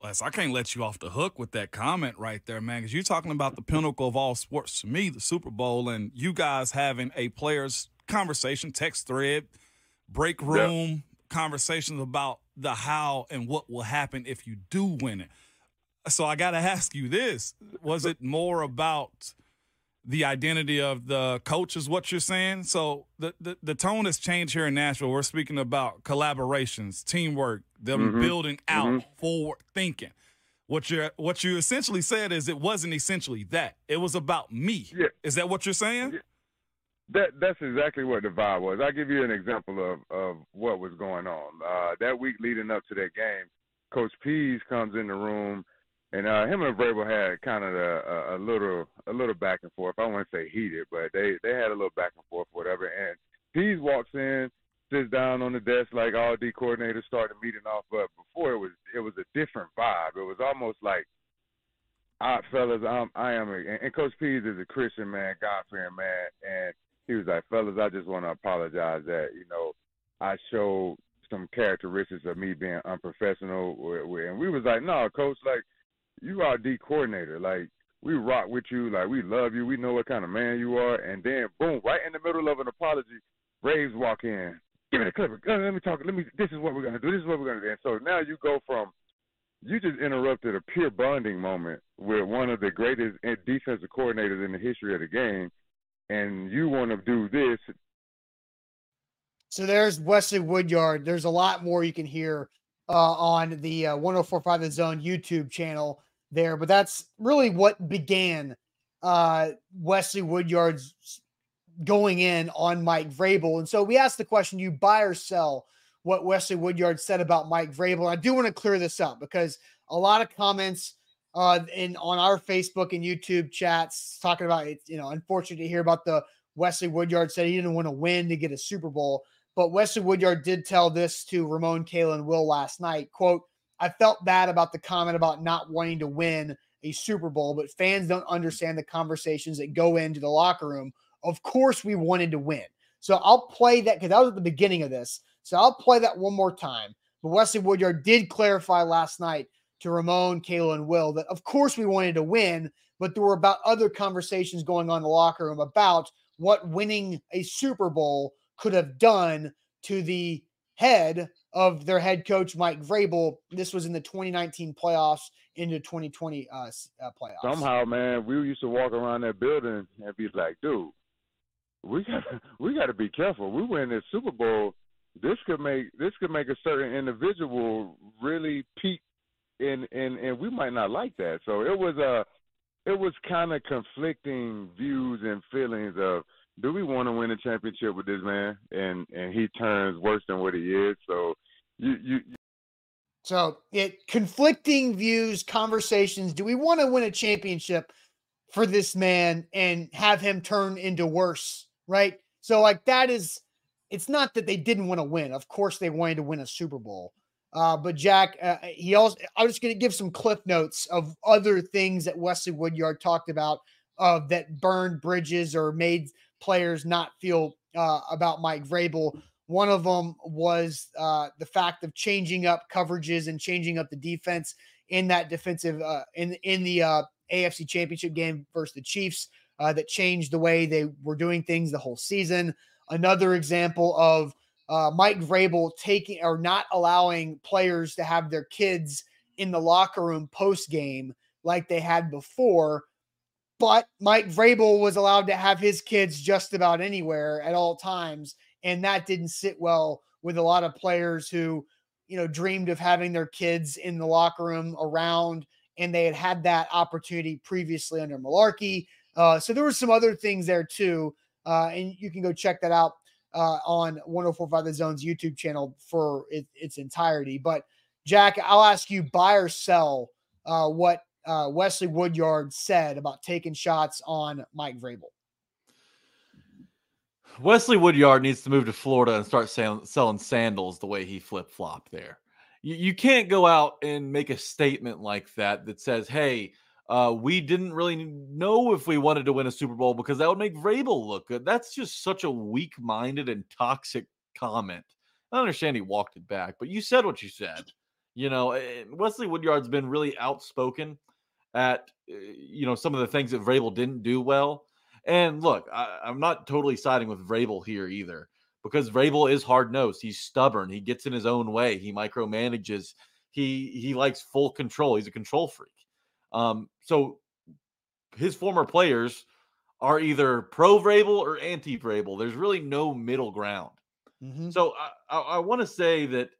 Les, I can't let you off the hook with that comment right there, man, because you're talking about the pinnacle of all sports to me, the Super Bowl, and you guys having a players' conversation, text thread, break room yep. Conversations about the how and what will happen if you do win it. So I got to ask you this: Was it more about the identity of the coach? Is what you're saying? So the the, the tone has changed here in Nashville. We're speaking about collaborations, teamwork, them mm-hmm. building out, mm-hmm. forward thinking. What you what you essentially said is it wasn't essentially that. It was about me. Yeah. Is that what you're saying? Yeah. That that's exactly what the vibe was. I'll give you an example of of what was going on. Uh, that week leading up to that game, Coach Pees comes in the room, and uh, him and Vrabel had kind of a, a, little a little back and forth. I wouldn't say heated, but they they had a little back and forth, whatever. And Pees walks in, sits down on the desk like all D coordinators started meeting off. But before it was it was a different vibe. It was almost like all right, fellas, I'm, I am, a, and Coach Pees is a Christian man, God fearing man, and he was like, fellas, I just want to apologize that, you know, I showed some characteristics of me being unprofessional. And we was like, no, coach, like, you are D coordinator. Like, we rock with you. Like, we love you. We know what kind of man you are. And then, boom, right in the middle of an apology, Braves walk in. Give me the clipper. Let me talk. Let me. This is what we're gonna do. This is what we're gonna do. And so now you go from you just interrupted a pure bonding moment with one of the greatest eh, defensive coordinators in the history of the game and you want to do this. So there's Wesley Woodyard. There's a lot more you can hear uh, on the uh, 1045 The Zone YouTube channel there, but that's really what began uh, Wesley Woodyard's going in on Mike Vrabel. And so we asked the question: you buy or sell what Wesley Woodyard said about Mike Vrabel? I do want to clear this up because a lot of comments uh, in on our Facebook and YouTube chats talking about it. You know, unfortunate to hear about the Wesley Woodyard said he didn't want to win to get a Super Bowl. But Wesley Woodyard did tell this to Ramon Kalen Will last night. Quote, I felt bad about the comment about not wanting to win a Super Bowl, but fans don't understand the conversations that go into the locker room. Of course, we wanted to win. So I'll play that because that was at the beginning of this. So I'll play that one more time. But Wesley Woodyard did clarify last night to Ramon, Kayla, and Will that of course we wanted to win, but there were about other conversations going on in the locker room about what winning a Super Bowl could have done to the head of their head coach Mike Vrabel. This was in the 2019 playoffs into 2020 uh, uh, playoffs. Somehow, man, we used to walk around that building and be like, "Dude, we got we got to be careful. We win this Super Bowl. This could make this could make a certain individual really peak and and and we might not like that. So it was a, uh, it was kind of conflicting views and feelings of do we want to win a championship with this man and and he turns worse than what he is. So you you. So it conflicting views, conversations. Do we want to win a championship for this man and have him turn into worse? Right. So like that is. It's not that they didn't want to win. Of course, they wanted to win a Super Bowl. Uh, but Jack, uh, he also, I'm just going to give some cliff notes of other things that Wesley Woodyard talked about uh, that burned bridges or made players not feel uh, about Mike Vrabel. One of them was uh, the fact of changing up coverages and changing up the defense in that defensive uh, in in the uh, AFC Championship game versus the Chiefs uh, that changed the way they were doing things the whole season. Another example of uh, Mike Vrabel taking or not allowing players to have their kids in the locker room post game like they had before. But Mike Vrabel was allowed to have his kids just about anywhere at all times. And that didn't sit well with a lot of players who you know, dreamed of having their kids in the locker room around, and they had had that opportunity previously under Mularkey. Uh, so there were some other things there too, uh, and you can go check that out uh, on 1045 The Zone's YouTube channel for it, its entirety. But Jack, I'll ask you buy or sell uh, what uh, Wesley Woodyard said about taking shots on Mike Vrabel. Wesley Woodyard needs to move to Florida and start sell- selling sandals the way he flip flopped there. You, you can't go out and make a statement like that that says, hey, uh, we didn't really know if we wanted to win a Super Bowl because that would make Vrabel look good. That's just such a weak minded and toxic comment. I understand he walked it back, but you said what you said. You know, Wesley Woodyard's been really outspoken at, uh, you know, some of the things that Vrabel didn't do well. And look, I, am not totally siding with Vrabel here either because Vrabel is hard nosed. He's stubborn. He gets in his own way. He micromanages. He he likes full control. He's a control freak. Um, so his former players are either pro Vrabel or anti Vrabel. There's really no middle ground. Mm-hmm. So I, I, I want to say that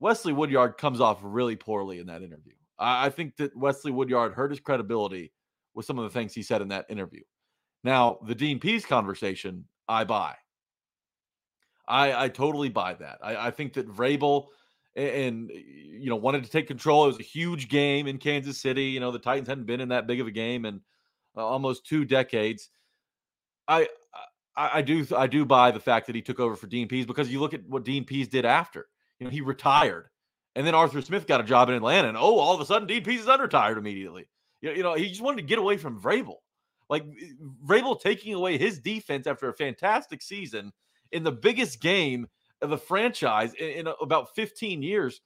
Wesley Woodyard comes off really poorly in that interview. I, I think that Wesley Woodyard hurt his credibility with some of the things he said in that interview. Now, the Dean Pees conversation, I buy. I, I totally buy that. I, I think that Vrabel and, you know wanted to take control. It was a huge game in Kansas City. You know the Titans hadn't been in that big of a game in uh, almost two decades. I, I I do I do buy the fact that he took over for Dean Pees because you look at what Dean Pees did after. You know he retired, and then Arthur Smith got a job in Atlanta, and oh, all of a sudden Dean Pees is unretired immediately. You know, you know he just wanted to get away from Vrabel. Like Vrabel taking away his defense after a fantastic season in the biggest game of the franchise in, in about 15 years.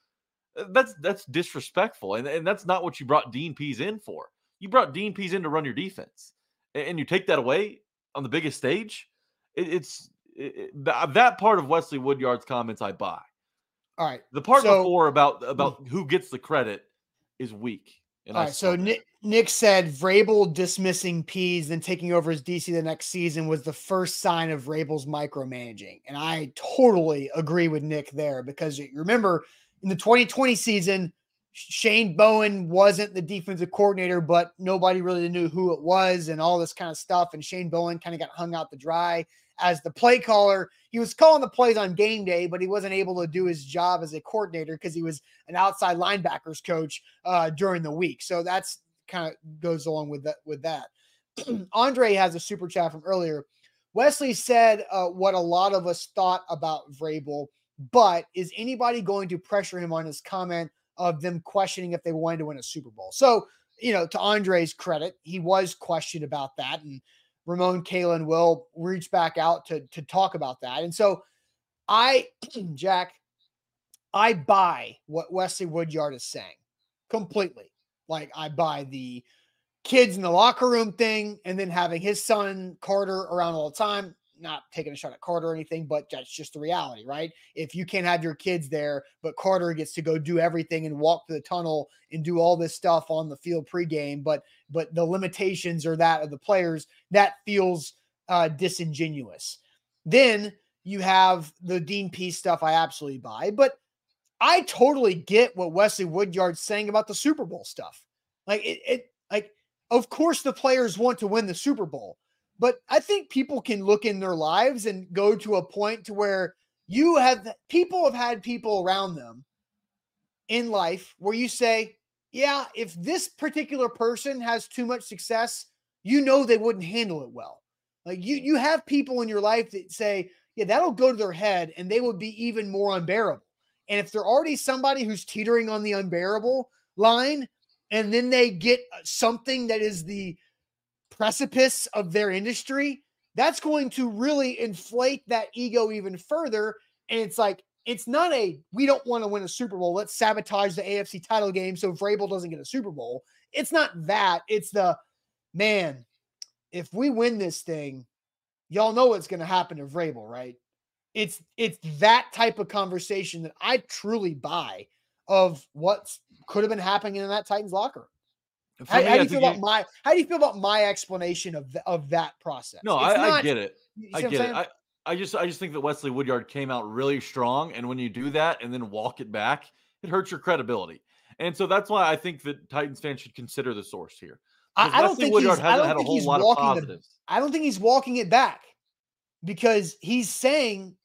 Uh, that's that's disrespectful, and, and that's not what you brought Dean Pees in for. You brought Dean Pees in to run your defense, and, and you take that away on the biggest stage. It, it's it, that part of Wesley Woodyard's comments I buy. All right, the part so, before about about who gets the credit is weak. And All right, so Nick, Nick said Vrabel dismissing Pees and taking over as DC the next season was the first sign of Vrabel's micromanaging. And I totally agree with Nick there because you remember in the 2020 season, Shane Bowen wasn't the defensive coordinator, but nobody really knew who it was and all this kind of stuff. And Shane Bowen kind of got hung out to dry as the play caller. He was calling the plays on game day, but he wasn't able to do his job as a coordinator because he was an outside linebackers coach uh, during the week. So that's kind of goes along with that. With that, Andre has a super chat from earlier. Wesley said uh, what a lot of us thought about Vrabel, but is anybody going to pressure him on his comment of them questioning if they wanted to win a Super Bowl? So, you know, to Andre's credit, he was questioned about that, and Ramon Kalen will reach back out to to talk about that. And so I, Jack, I buy what Wesley Woodyard is saying completely. Like I buy the kids in the locker room thing and then having his son Carter around all the time not taking a shot at Carter or anything, but that's just the reality, right? If you can't have your kids there, but Carter gets to go do everything and walk to the tunnel and do all this stuff on the field pregame, but but the limitations are that of the players, that feels uh, disingenuous. Then you have the Dean Pees stuff I absolutely buy, but I totally get what Wesley Woodyard's saying about the Super Bowl stuff. Like it, it like of course the players want to win the Super Bowl but I think people can look in their lives and go to a point to where you have people have had people around them in life where you say, yeah, if this particular person has too much success, you know they wouldn't handle it well. Like you you have people in your life that say, yeah, that'll go to their head and they would be even more unbearable. And if they're already somebody who's teetering on the unbearable line and then they get uh, something that is the precipice of their industry, that's going to really inflate that ego even further. And it's like, it's not a we don't want to win a Super Bowl. Let's sabotage the AFC title game so Vrabel doesn't get a Super Bowl. It's not that. It's the man, if we win this thing, y'all know what's going to happen to Vrabel, right? It's it's that type of conversation that I truly buy of what could have been happening in that Titans locker. How, me, how, do you feel about you, my how do you feel about my explanation of the, of that process? No, I, not, I, get it. I get it. I, I just I just think that Wesley Woodyard came out really strong, and when you do that and then walk it back, it hurts your credibility. And so that's why I think that Titans fans should consider the source here. I, I, don't think he's, I don't think he's walking the, I don't think he's walking it back because he's saying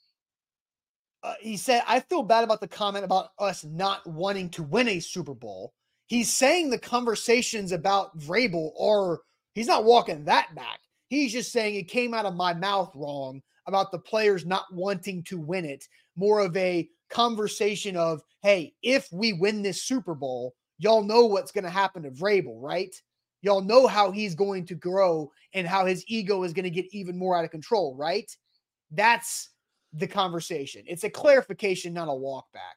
uh, he said I feel bad about the comment about us not wanting to win a Super Bowl. He's saying the conversations about Vrabel are he's not walking that back. He's just saying it came out of my mouth wrong about the players not wanting to win it. More of a conversation of, hey, if we win this Super Bowl, y'all know what's going to happen to Vrabel, right? Y'all know how he's going to grow and how his ego is going to get even more out of control, right? That's the conversation. It's a clarification, not a walk back.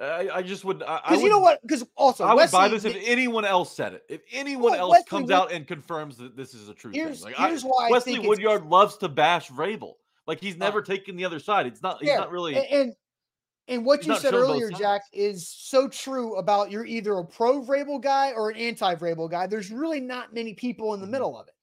I, I just would because you know what? Because also I would buy this if anyone else said it. If anyone well, else Wesley comes Wood, out and confirms that this is a true here's, thing, like here's I, why Wesley Woodyard loves to bash Vrabel. Like he's never uh, taken the other side. It's not. He's yeah, not really. And and what you said earlier, Jack, is so true about you're either a pro Vrabel guy or an anti Vrabel guy. There's really not many people in the mm-hmm. middle of it,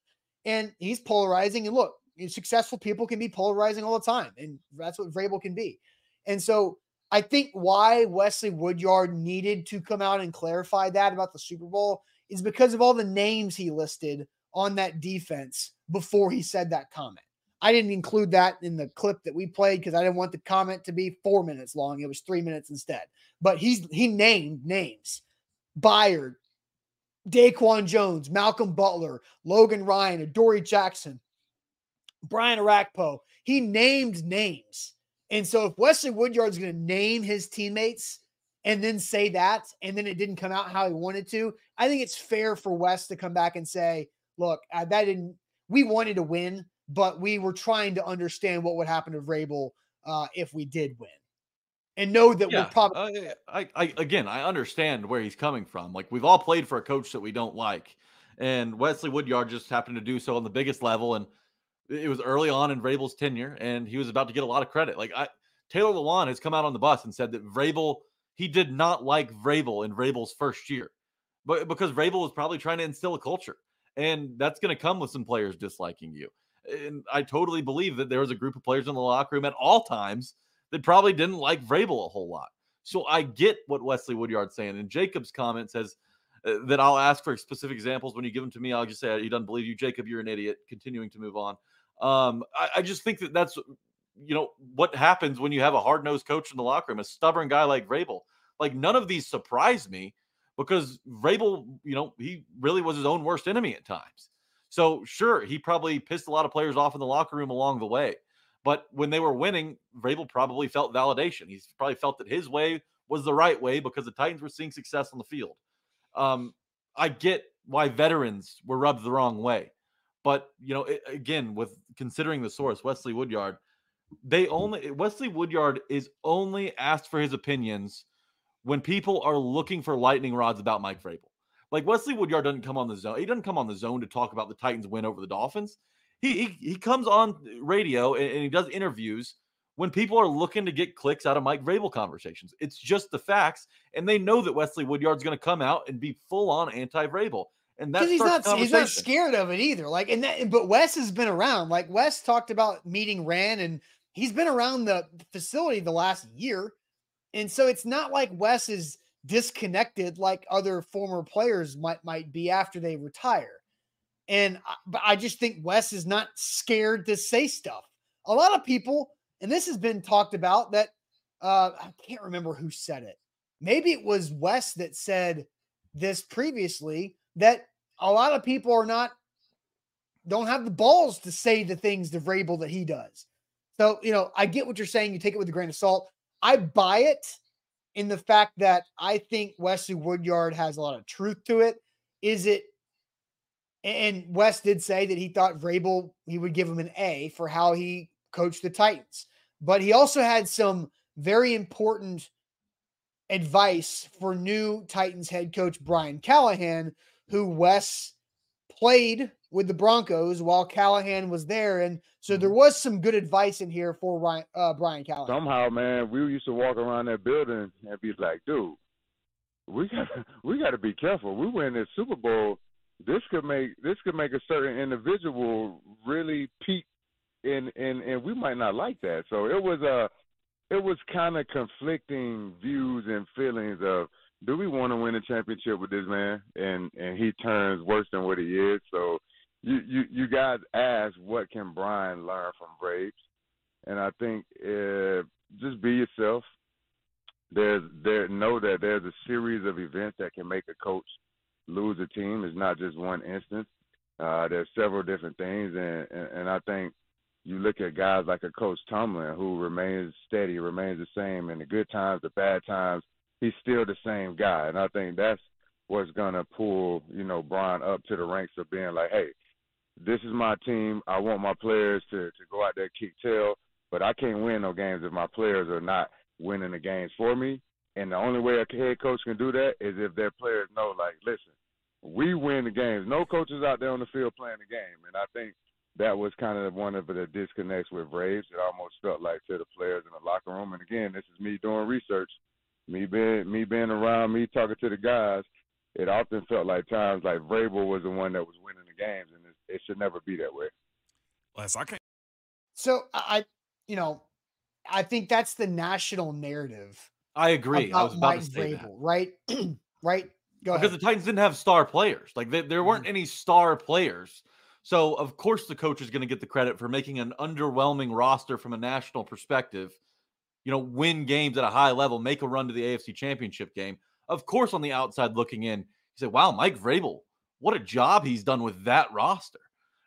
and he's polarizing. And look, successful people can be polarizing all the time, and that's what Vrabel can be. And so I think why Wesley Woodyard needed to come out and clarify that about the Super Bowl is because of all the names he listed on that defense before he said that comment. I didn't include that in the clip that we played because I didn't want the comment to be four minutes long. It was three minutes instead. But he's he named names. Byard, Daquan Jones, Malcolm Butler, Logan Ryan, Adoree Jackson, Brian Orakpo. He named names. And so if Wesley Woodyard's going to name his teammates and then say that, and then it didn't come out how he wanted to, I think it's fair for Wes to come back and say, look, uh, that didn't, we wanted to win but we were trying to understand what would happen to Vrabel uh, if we did win, and know that yeah, we're probably. Uh, I, I again, I understand where he's coming from. Like we've all played for a coach that we don't like, and Wesley Woodyard just happened to do so on the biggest level, and it was early on in Vrabel's tenure, and he was about to get a lot of credit. Like I, Taylor Lewan has come out on the bus and said that Vrabel he did not like Vrabel in Vrabel's first year, but because Vrabel was probably trying to instill a culture, and that's going to come with some players disliking you and I totally believe that there was a group of players in the locker room at all times that probably didn't like Vrabel a whole lot. So I get what Wesley Woodyard's saying. And Jacob's comment says uh, that I'll ask for specific examples when you give them to me. I'll just say he doesn't believe you, Jacob. You're an idiot. Continuing to move on. Um, I, I just think that that's you know what happens when you have a hard nosed coach in the locker room, a stubborn guy like Vrabel. Like none of these surprise me because Vrabel, you know, he really was his own worst enemy at times. So sure, he probably pissed a lot of players off in the locker room along the way. But when they were winning, Vrabel probably felt validation. He's probably felt that his way was the right way because the Titans were seeing success on the field. Um, I get why veterans were rubbed the wrong way, but you know, it, again, with considering the source, Wesley Woodyard, they hmm. only Wesley Woodyard is only asked for his opinions when people are looking for lightning rods about Mike Vrabel. Like Wesley Woodyard doesn't come on the zone. He doesn't come on the zone to talk about the Titans win over the Dolphins. He he, he comes on radio and, and he does interviews when people are looking to get clicks out of Mike Vrabel conversations. It's just the facts, and they know that Wesley Woodyard's going to come out and be full on anti Vrabel. And that's he's not he's not scared of it either. Like and that, but Wes has been around. Like Wes talked about meeting Ran, and he's been around the facility the last year, and so it's not like Wes is disconnected like other former players might might be after they retire. And I, but I just think Wes is not scared to say stuff. A lot of people, and this has been talked about that uh, I can't remember who said it. Maybe it was Wes that said this previously that a lot of people are not don't have the balls to say the things to Vrabel that he does. So, you know, I get what you're saying. You take it with a grain of salt. I buy it in the fact that I think Wesley Woodyard has a lot of truth to it. Is it? And Wes did say that he thought Vrabel he would give him an A for how he coached the Titans, but he also had some very important advice for new Titans head coach Brian Callahan, who Wes played with the Broncos while Callahan was there, and so there mm-hmm. was some good advice in here for Ryan, uh, Brian Callahan. Somehow, man, we used to walk around that building and be like, "Dude, we got we got to be careful. We win this Super Bowl. This could make this could make a certain individual really peak and and and we might not like that. So it was a, it was kind of conflicting views and feelings of do we want to win a championship with this man, and and he turns worse than what he is. So you you you guys ask what can Brian learn from Braves, and I think uh, just be yourself. There's there know that there's a series of events that can make a coach lose a team. It's not just one instance. Uh, there's several different things, and, and and I think you look at guys like a Coach Tomlin who remains steady, remains the same in the good times, the bad times. He's still the same guy, and I think that's what's gonna pull you know Brian up to the ranks of being like, hey, this is my team. I want my players to to go out there kick tail, but I can't win no games if my players are not winning the games for me. And the only way a head coach can do that is if their players know, like, listen, we win the games. No coaches out there on the field playing the game. And I think that was kind of one of the disconnects with Braves. It almost felt like to the players in the locker room. And again, this is me doing research, me being me being around, me talking to the guys. It often felt like times like Vrabel was the one that was winning the games, and it, it should never be that way. Les, I can't. So I, you know, I think that's the national narrative. I agree. I was about Mike to say Vrabel, that. right? right. Go because ahead. the Titans didn't have star players. Like they, there weren't mm-hmm. any star players. So of course the coach is going to get the credit for making an underwhelming roster from a national perspective. You know, win games at a high level, make a run to the AFC Championship game. Of course, on the outside looking in, you say, "Wow, Mike Vrabel, what a job he's done with that roster."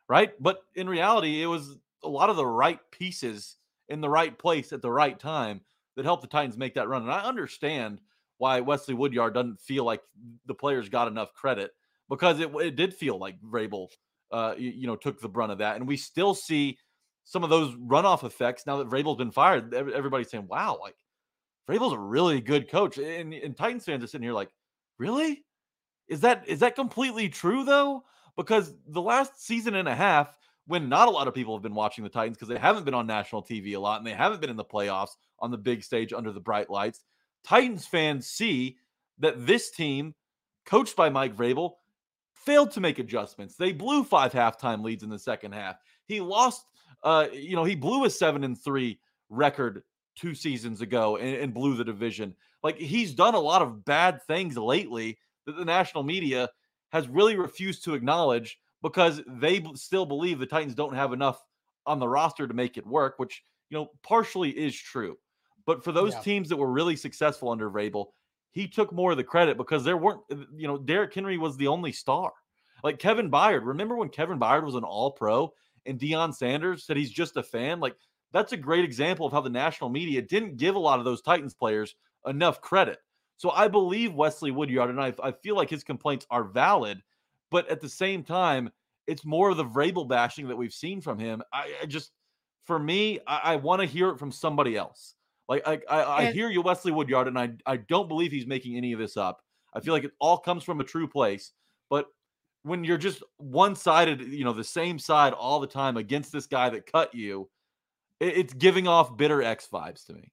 Right? But in reality, it was a lot of the right pieces in the right place at the right time that helped the Titans make that run. And I understand why Wesley Woodyard doesn't feel like the players got enough credit because it, it did feel like Vrabel, uh, you, you know, took the brunt of that. And we still see some of those runoff effects now that Vrabel's been fired. Everybody's saying, wow, like Vrabel's a really good coach. And, and Titans fans are sitting here like, really? Is that is that completely true though? Because the last season and a half, when not a lot of people have been watching the Titans because they haven't been on national TV a lot and they haven't been in the playoffs on the big stage under the bright lights, Titans fans see that this team, coached by Mike Vrabel, failed to make adjustments. They blew five halftime leads in the second half. He lost, uh, you know, he blew a seven and three record two seasons ago and, and blew the division. Like he's done a lot of bad things lately that the national media has really refused to acknowledge because they b- still believe the Titans don't have enough on the roster to make it work, which you know partially is true. But for those Yeah. teams that were really successful under Vrabel, he took more of the credit because there weren't, uh, you know, Derrick Henry was the only star. Like Kevin Byard, remember when Kevin Byard was an All Pro and Deion Sanders said he's just a fan? Like that's a great example of how the national media didn't give a lot of those Titans players enough credit. So I believe Wesley Woodyard, and I, I feel like his complaints are valid, but at the same time, it's more of the Vrabel bashing that we've seen from him. I, I just, for me, I, I want to hear it from somebody else. Like I, I, I hear you, Wesley Woodyard, and I, I don't believe he's making any of this up. I feel like it all comes from a true place. But when you're just one-sided, you know, the same side all the time against this guy that cut you, it, it's giving off bitter X vibes to me.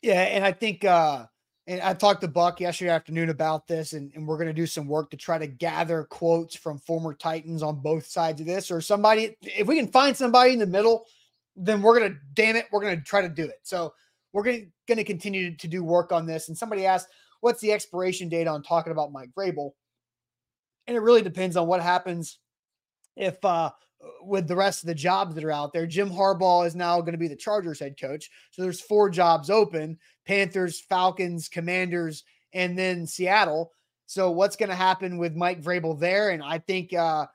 Yeah, and I think uh and I talked to Buck yesterday afternoon about this, and, and we're gonna do some work to try to gather quotes from former Titans on both sides of this, or somebody if we can find somebody in the middle, then we're gonna damn it, we're gonna try to do it. So we're gonna continue to do work on this. And somebody asked, what's the expiration date on talking about Mike Vrabel? And it really depends on what happens if uh with the rest of the jobs that are out there. Jim Harbaugh is now going to be the Chargers head coach. So there's four jobs open Panthers, Falcons, Commanders, and then Seattle. So what's going to happen with Mike Vrabel there? And I think uh,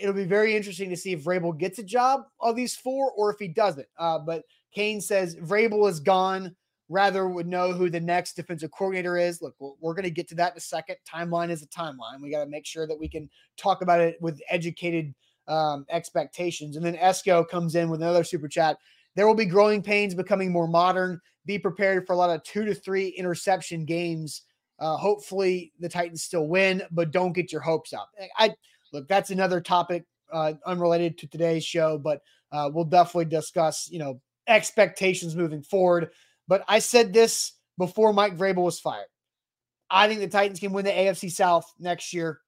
it'll be very interesting to see if Vrabel gets a job of these four or if he doesn't. Uh, but Kane says Vrabel is gone. Rather would know who the next defensive coordinator is. Look, we're, going to get to that in a second. Timeline is a timeline. We got to make sure that we can talk about it with educated um, expectations. And then Esco comes in with another super chat. There will be growing pains becoming more modern. Be prepared for a lot of two to three interception games. Uh, hopefully, the Titans still win, but don't get your hopes up. I look. That's another topic uh, unrelated to today's show, but uh, we'll definitely discuss. You know, expectations moving forward. But I said this before Mike Vrabel was fired. I think the Titans can win the AFC South next year.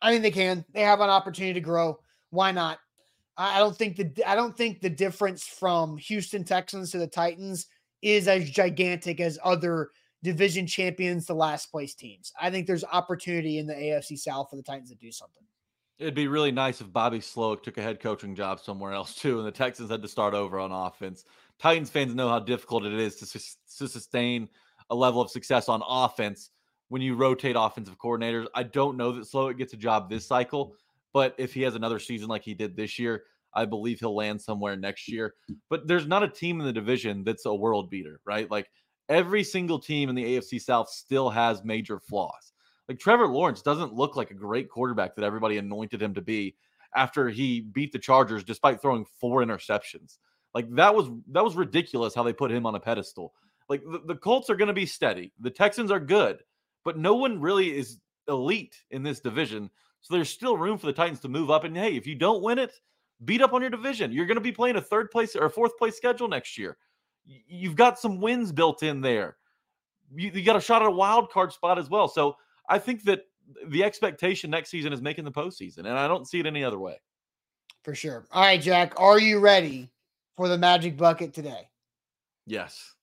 I think they can. They have an opportunity to grow. Why not? I don't think the I don't think the difference from Houston Texans to the Titans is as gigantic as other division champions to last place teams. I think there's opportunity in the AFC South for the Titans to do something. It'd be really nice if Bobby Slowik took a head coaching job somewhere else too, and the Texans had to start over on offense. Titans fans know how difficult it is to, to sustain a level of success on offense when you rotate offensive coordinators. I don't know that Slowik gets a job this cycle, but if he has another season like he did this year, I believe he'll land somewhere next year. But there's not a team in the division that's a world beater, right? Like every single team in the AFC South still has major flaws. Like Trevor Lawrence doesn't look like a great quarterback that everybody anointed him to be after he beat the Chargers despite throwing four interceptions. Like that was that was ridiculous how they put him on a pedestal. Like the, the Colts are going to be steady. The Texans are good, but no one really is elite in this division. So there's still room for the Titans to move up. And hey, if you don't win it, beat up on your division. You're going to be playing a third place or fourth place schedule next year. You've got some wins built in there. You, you got a shot at a wild card spot as well. So I think that the expectation next season is making the postseason, and I don't see it any other way. For sure. All right, Jack, are you ready for the magic bucket today? Yes.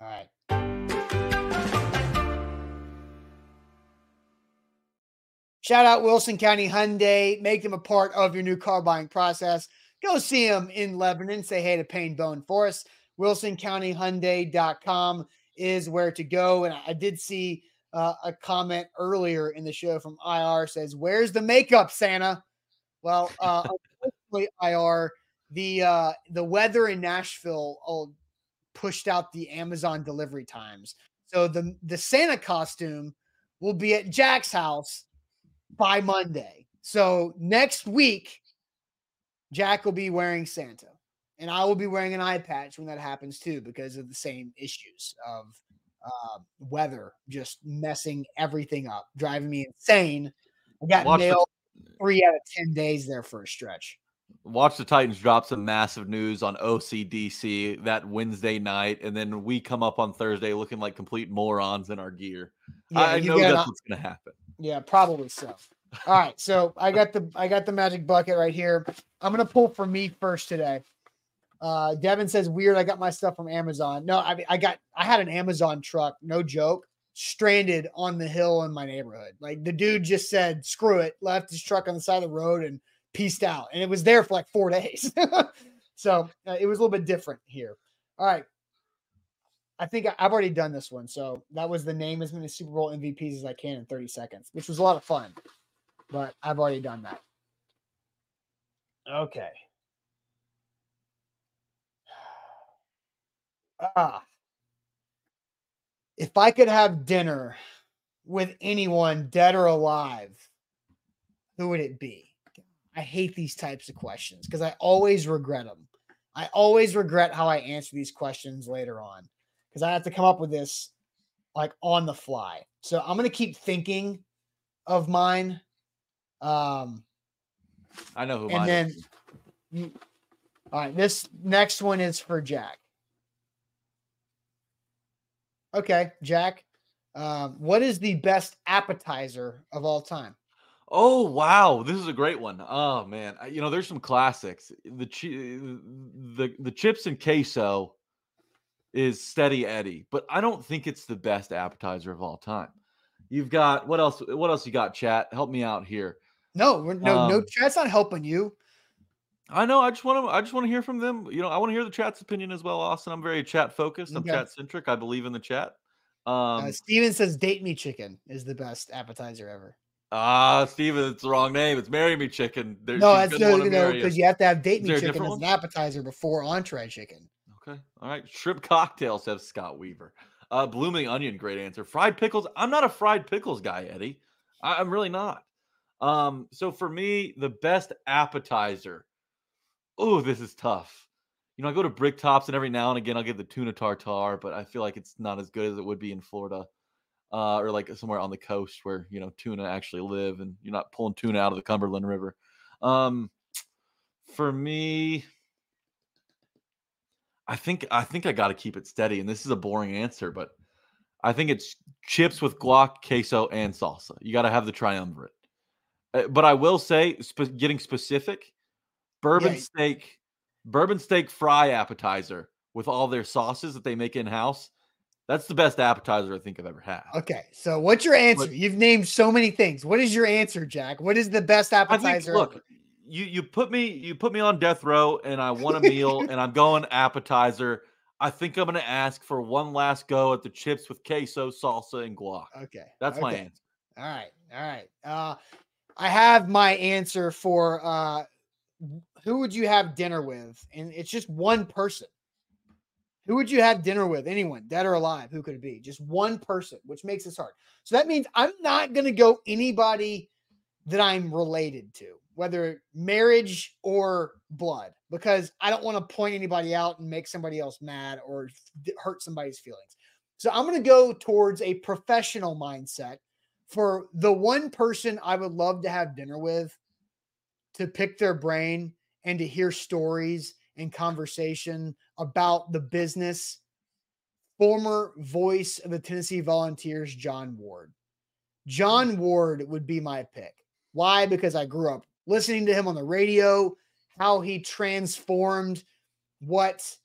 All right. Shout out Wilson County Hyundai. Make them a part of your new car buying process. Go see them in Lebanon. Say hey to Payne Bone Forest. WilsonCountyHyundai.com is where to go. And I did see uh, a comment earlier in the show from IR says, "Where's the makeup, Santa?" Well, uh, unfortunately, IR the uh, the weather in Nashville oh, pushed out the Amazon delivery times, so the the Santa costume will be at Jack's house by Monday. So next week, Jack will be wearing Santa, and I will be wearing an eye patch when that happens too, because of the same issues of uh, weather just messing everything up, driving me insane. I got Watch nailed the, three out of 10 days there for a stretch. Watch the Titans drop some massive news on OCDC that Wednesday night, and then we come up on Thursday looking like complete morons in our gear. Yeah, I know that's what's going to happen. Yeah, probably so. All right, so I got the I got the magic bucket right here. I'm gonna pull for me first today. Uh, Devin says, weird. I got my stuff from Amazon. No, I mean, I got, I had an Amazon truck, no joke, stranded on the hill in my neighborhood. Like the dude just said, screw it, left his truck on the side of the road and pieced out. And it was there for like four days. so uh, it was a little bit different here. All right. I think I, have already done this one. So that was the name as many Super Bowl MVPs as I can in 30 seconds, which was a lot of fun. But I've already done that. Okay. ah, if I could have dinner with anyone, dead or alive, who would it be? I hate these types of questions because I always regret them. I always regret how I answer these questions later on because I have to come up with this like on the fly. So I'm gonna keep thinking of mine. Um, I know who. And then, you, all right, this next one is for Jack. Okay, Jack. Um, what is the best appetizer of all time? Oh wow, this is a great one. Oh man, you know there's some classics. The the the chips and queso is steady Eddie, but I don't think it's the best appetizer of all time. You've got what else? What else you got? Chat, help me out here. No, no, um, no. Chat's not helping you. I know. I just want to. I just want to hear from them. You know, I want to hear the chat's opinion as well, Austin. I'm very chat focused. I'm okay. chat centric. I believe in the chat. Uh, um, uh, Steven says "Date Me Chicken" is the best appetizer ever. Ah, Steven, it's the wrong name. It's "Marry Me Chicken." There, no, that's no, no, because you have to have "Date Me Chicken" as an appetizer before entree chicken. Okay, all right. Shrimp cocktails have Scott Weaver. Uh, blooming onion, great answer. Fried pickles. I'm not a fried pickles guy, Eddie. I, I'm really not. Um, so for me, the best appetizer oh, this is tough. You know, I go to Brick Tops, and every now and again I'll get the tuna tartar, but I feel like it's not as good as it would be in Florida, uh, or like somewhere on the coast where you know tuna actually live, and you're not pulling tuna out of the Cumberland River. Um, for me, I think I think I got to keep it steady, and this is a boring answer, but I think it's chips with guac, queso, and salsa. You got to have the triumvirate. Uh, but I will say, sp- getting specific, bourbon Yeah. steak, bourbon steak fry appetizer with all their sauces that they make in house. That's the best appetizer I think I've ever had. Okay, so what's your answer? But- You've named so many things. What is your answer, Jack? What is the best I appetizer? think look, you you put me you put me on death row and I want a meal and I'm going appetizer. I think I'm gonna ask for one last go at the chips with queso, salsa, and guac. okay, That's my answer. All right, all right. Uh, I have my answer for uh, who would you have dinner with, and it's just one person. Who would you have dinner with? Anyone, dead or alive? Who could it be? Just one person, which makes this hard. So that means I'm not going to go anybody that I'm related to, whether marriage or blood, because I don't want to point anybody out and make somebody else mad or hurt somebody's feelings. So I'm going to go towards a professional mindset for the one person I would love to have dinner with to pick their brain and to hear stories and conversation about the business. Former voice of the Tennessee Volunteers, John Ward. John Ward would be my pick. Why? Because I grew up listening to him on the radio, how he transformed what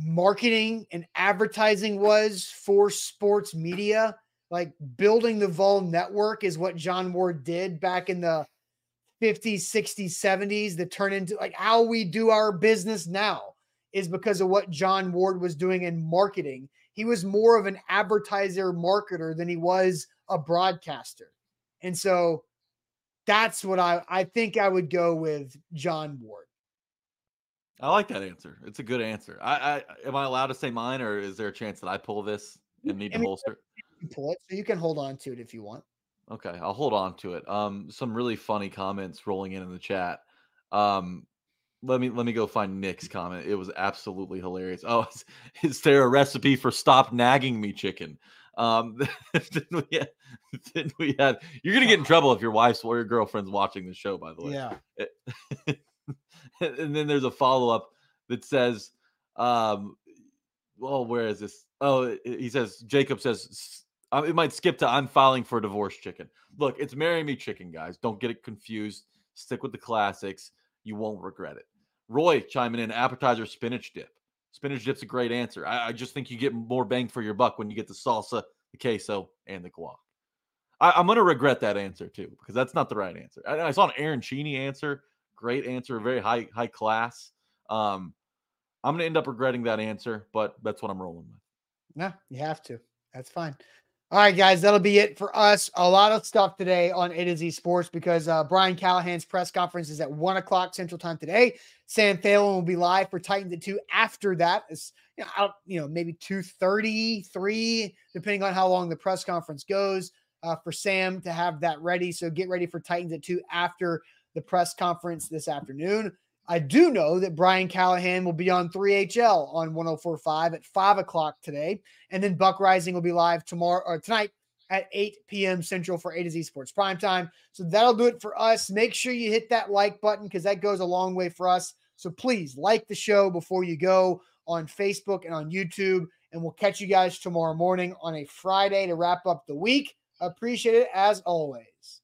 marketing and advertising was for sports media. Like building the Vol network is what John Ward did back in the 50s, 60s, 70s that turn into like how we do our business now is because of what John Ward was doing in marketing. He was more of an advertiser marketer than he was a broadcaster. And so that's what I I think I would go with John Ward. I like that answer. It's a good answer. I, I am I allowed to say mine, or is there a chance that I pull this and need I to holster? You pull it so you can hold on to it if you want. Okay, I'll hold on to it. Um, some really funny comments rolling in in the chat. Um, let me let me go find Nick's comment. It was absolutely hilarious. Oh, is, is there a recipe for stop nagging me chicken? Um, then we had, then we had. You're gonna get in trouble if your wife's or your girlfriend's watching the show. By the way, Yeah. and then there's a follow up that says, um, well, where is this? Oh, he says, Jacob says, it might skip to I'm filing for divorce chicken. Look, it's marry me chicken, guys. Don't get it confused. Stick with the classics. You won't regret it. Roy chiming in appetizer spinach dip. Spinach dip's a great answer. I, I just think you get more bang for your buck when you get the salsa, the queso, and the guac. I, I'm going to regret that answer too because that's not the right answer. I, I saw an arancini answer. Great answer, very high high class. Um, I'm going to end up regretting that answer, but that's what I'm rolling with. No, you have to. That's fine. All right, guys, that'll be it for us. A lot of stuff today on A to Z Sports because uh, Brian Callahan's press conference is at one o'clock Central Time today. Sam Thalen will be live for Titans at two. After that, it's you know, you know maybe two thirty, three, depending on how long the press conference goes. Uh, for Sam to have that ready, so get ready for Titans at two after the press conference this afternoon. I do know that Brian Callahan will be on 3HL on 1045 at 5 o'clock today. And then Buck Reising will be live tomorrow or tonight at 8 p.m. Central for A to Z Sports Prime Time. So that'll do it for us. Make sure you hit that like button because that goes a long way for us. So please like the show before you go on Facebook and on YouTube. And we'll catch you guys tomorrow morning on a Friday to wrap up the week. Appreciate it as always.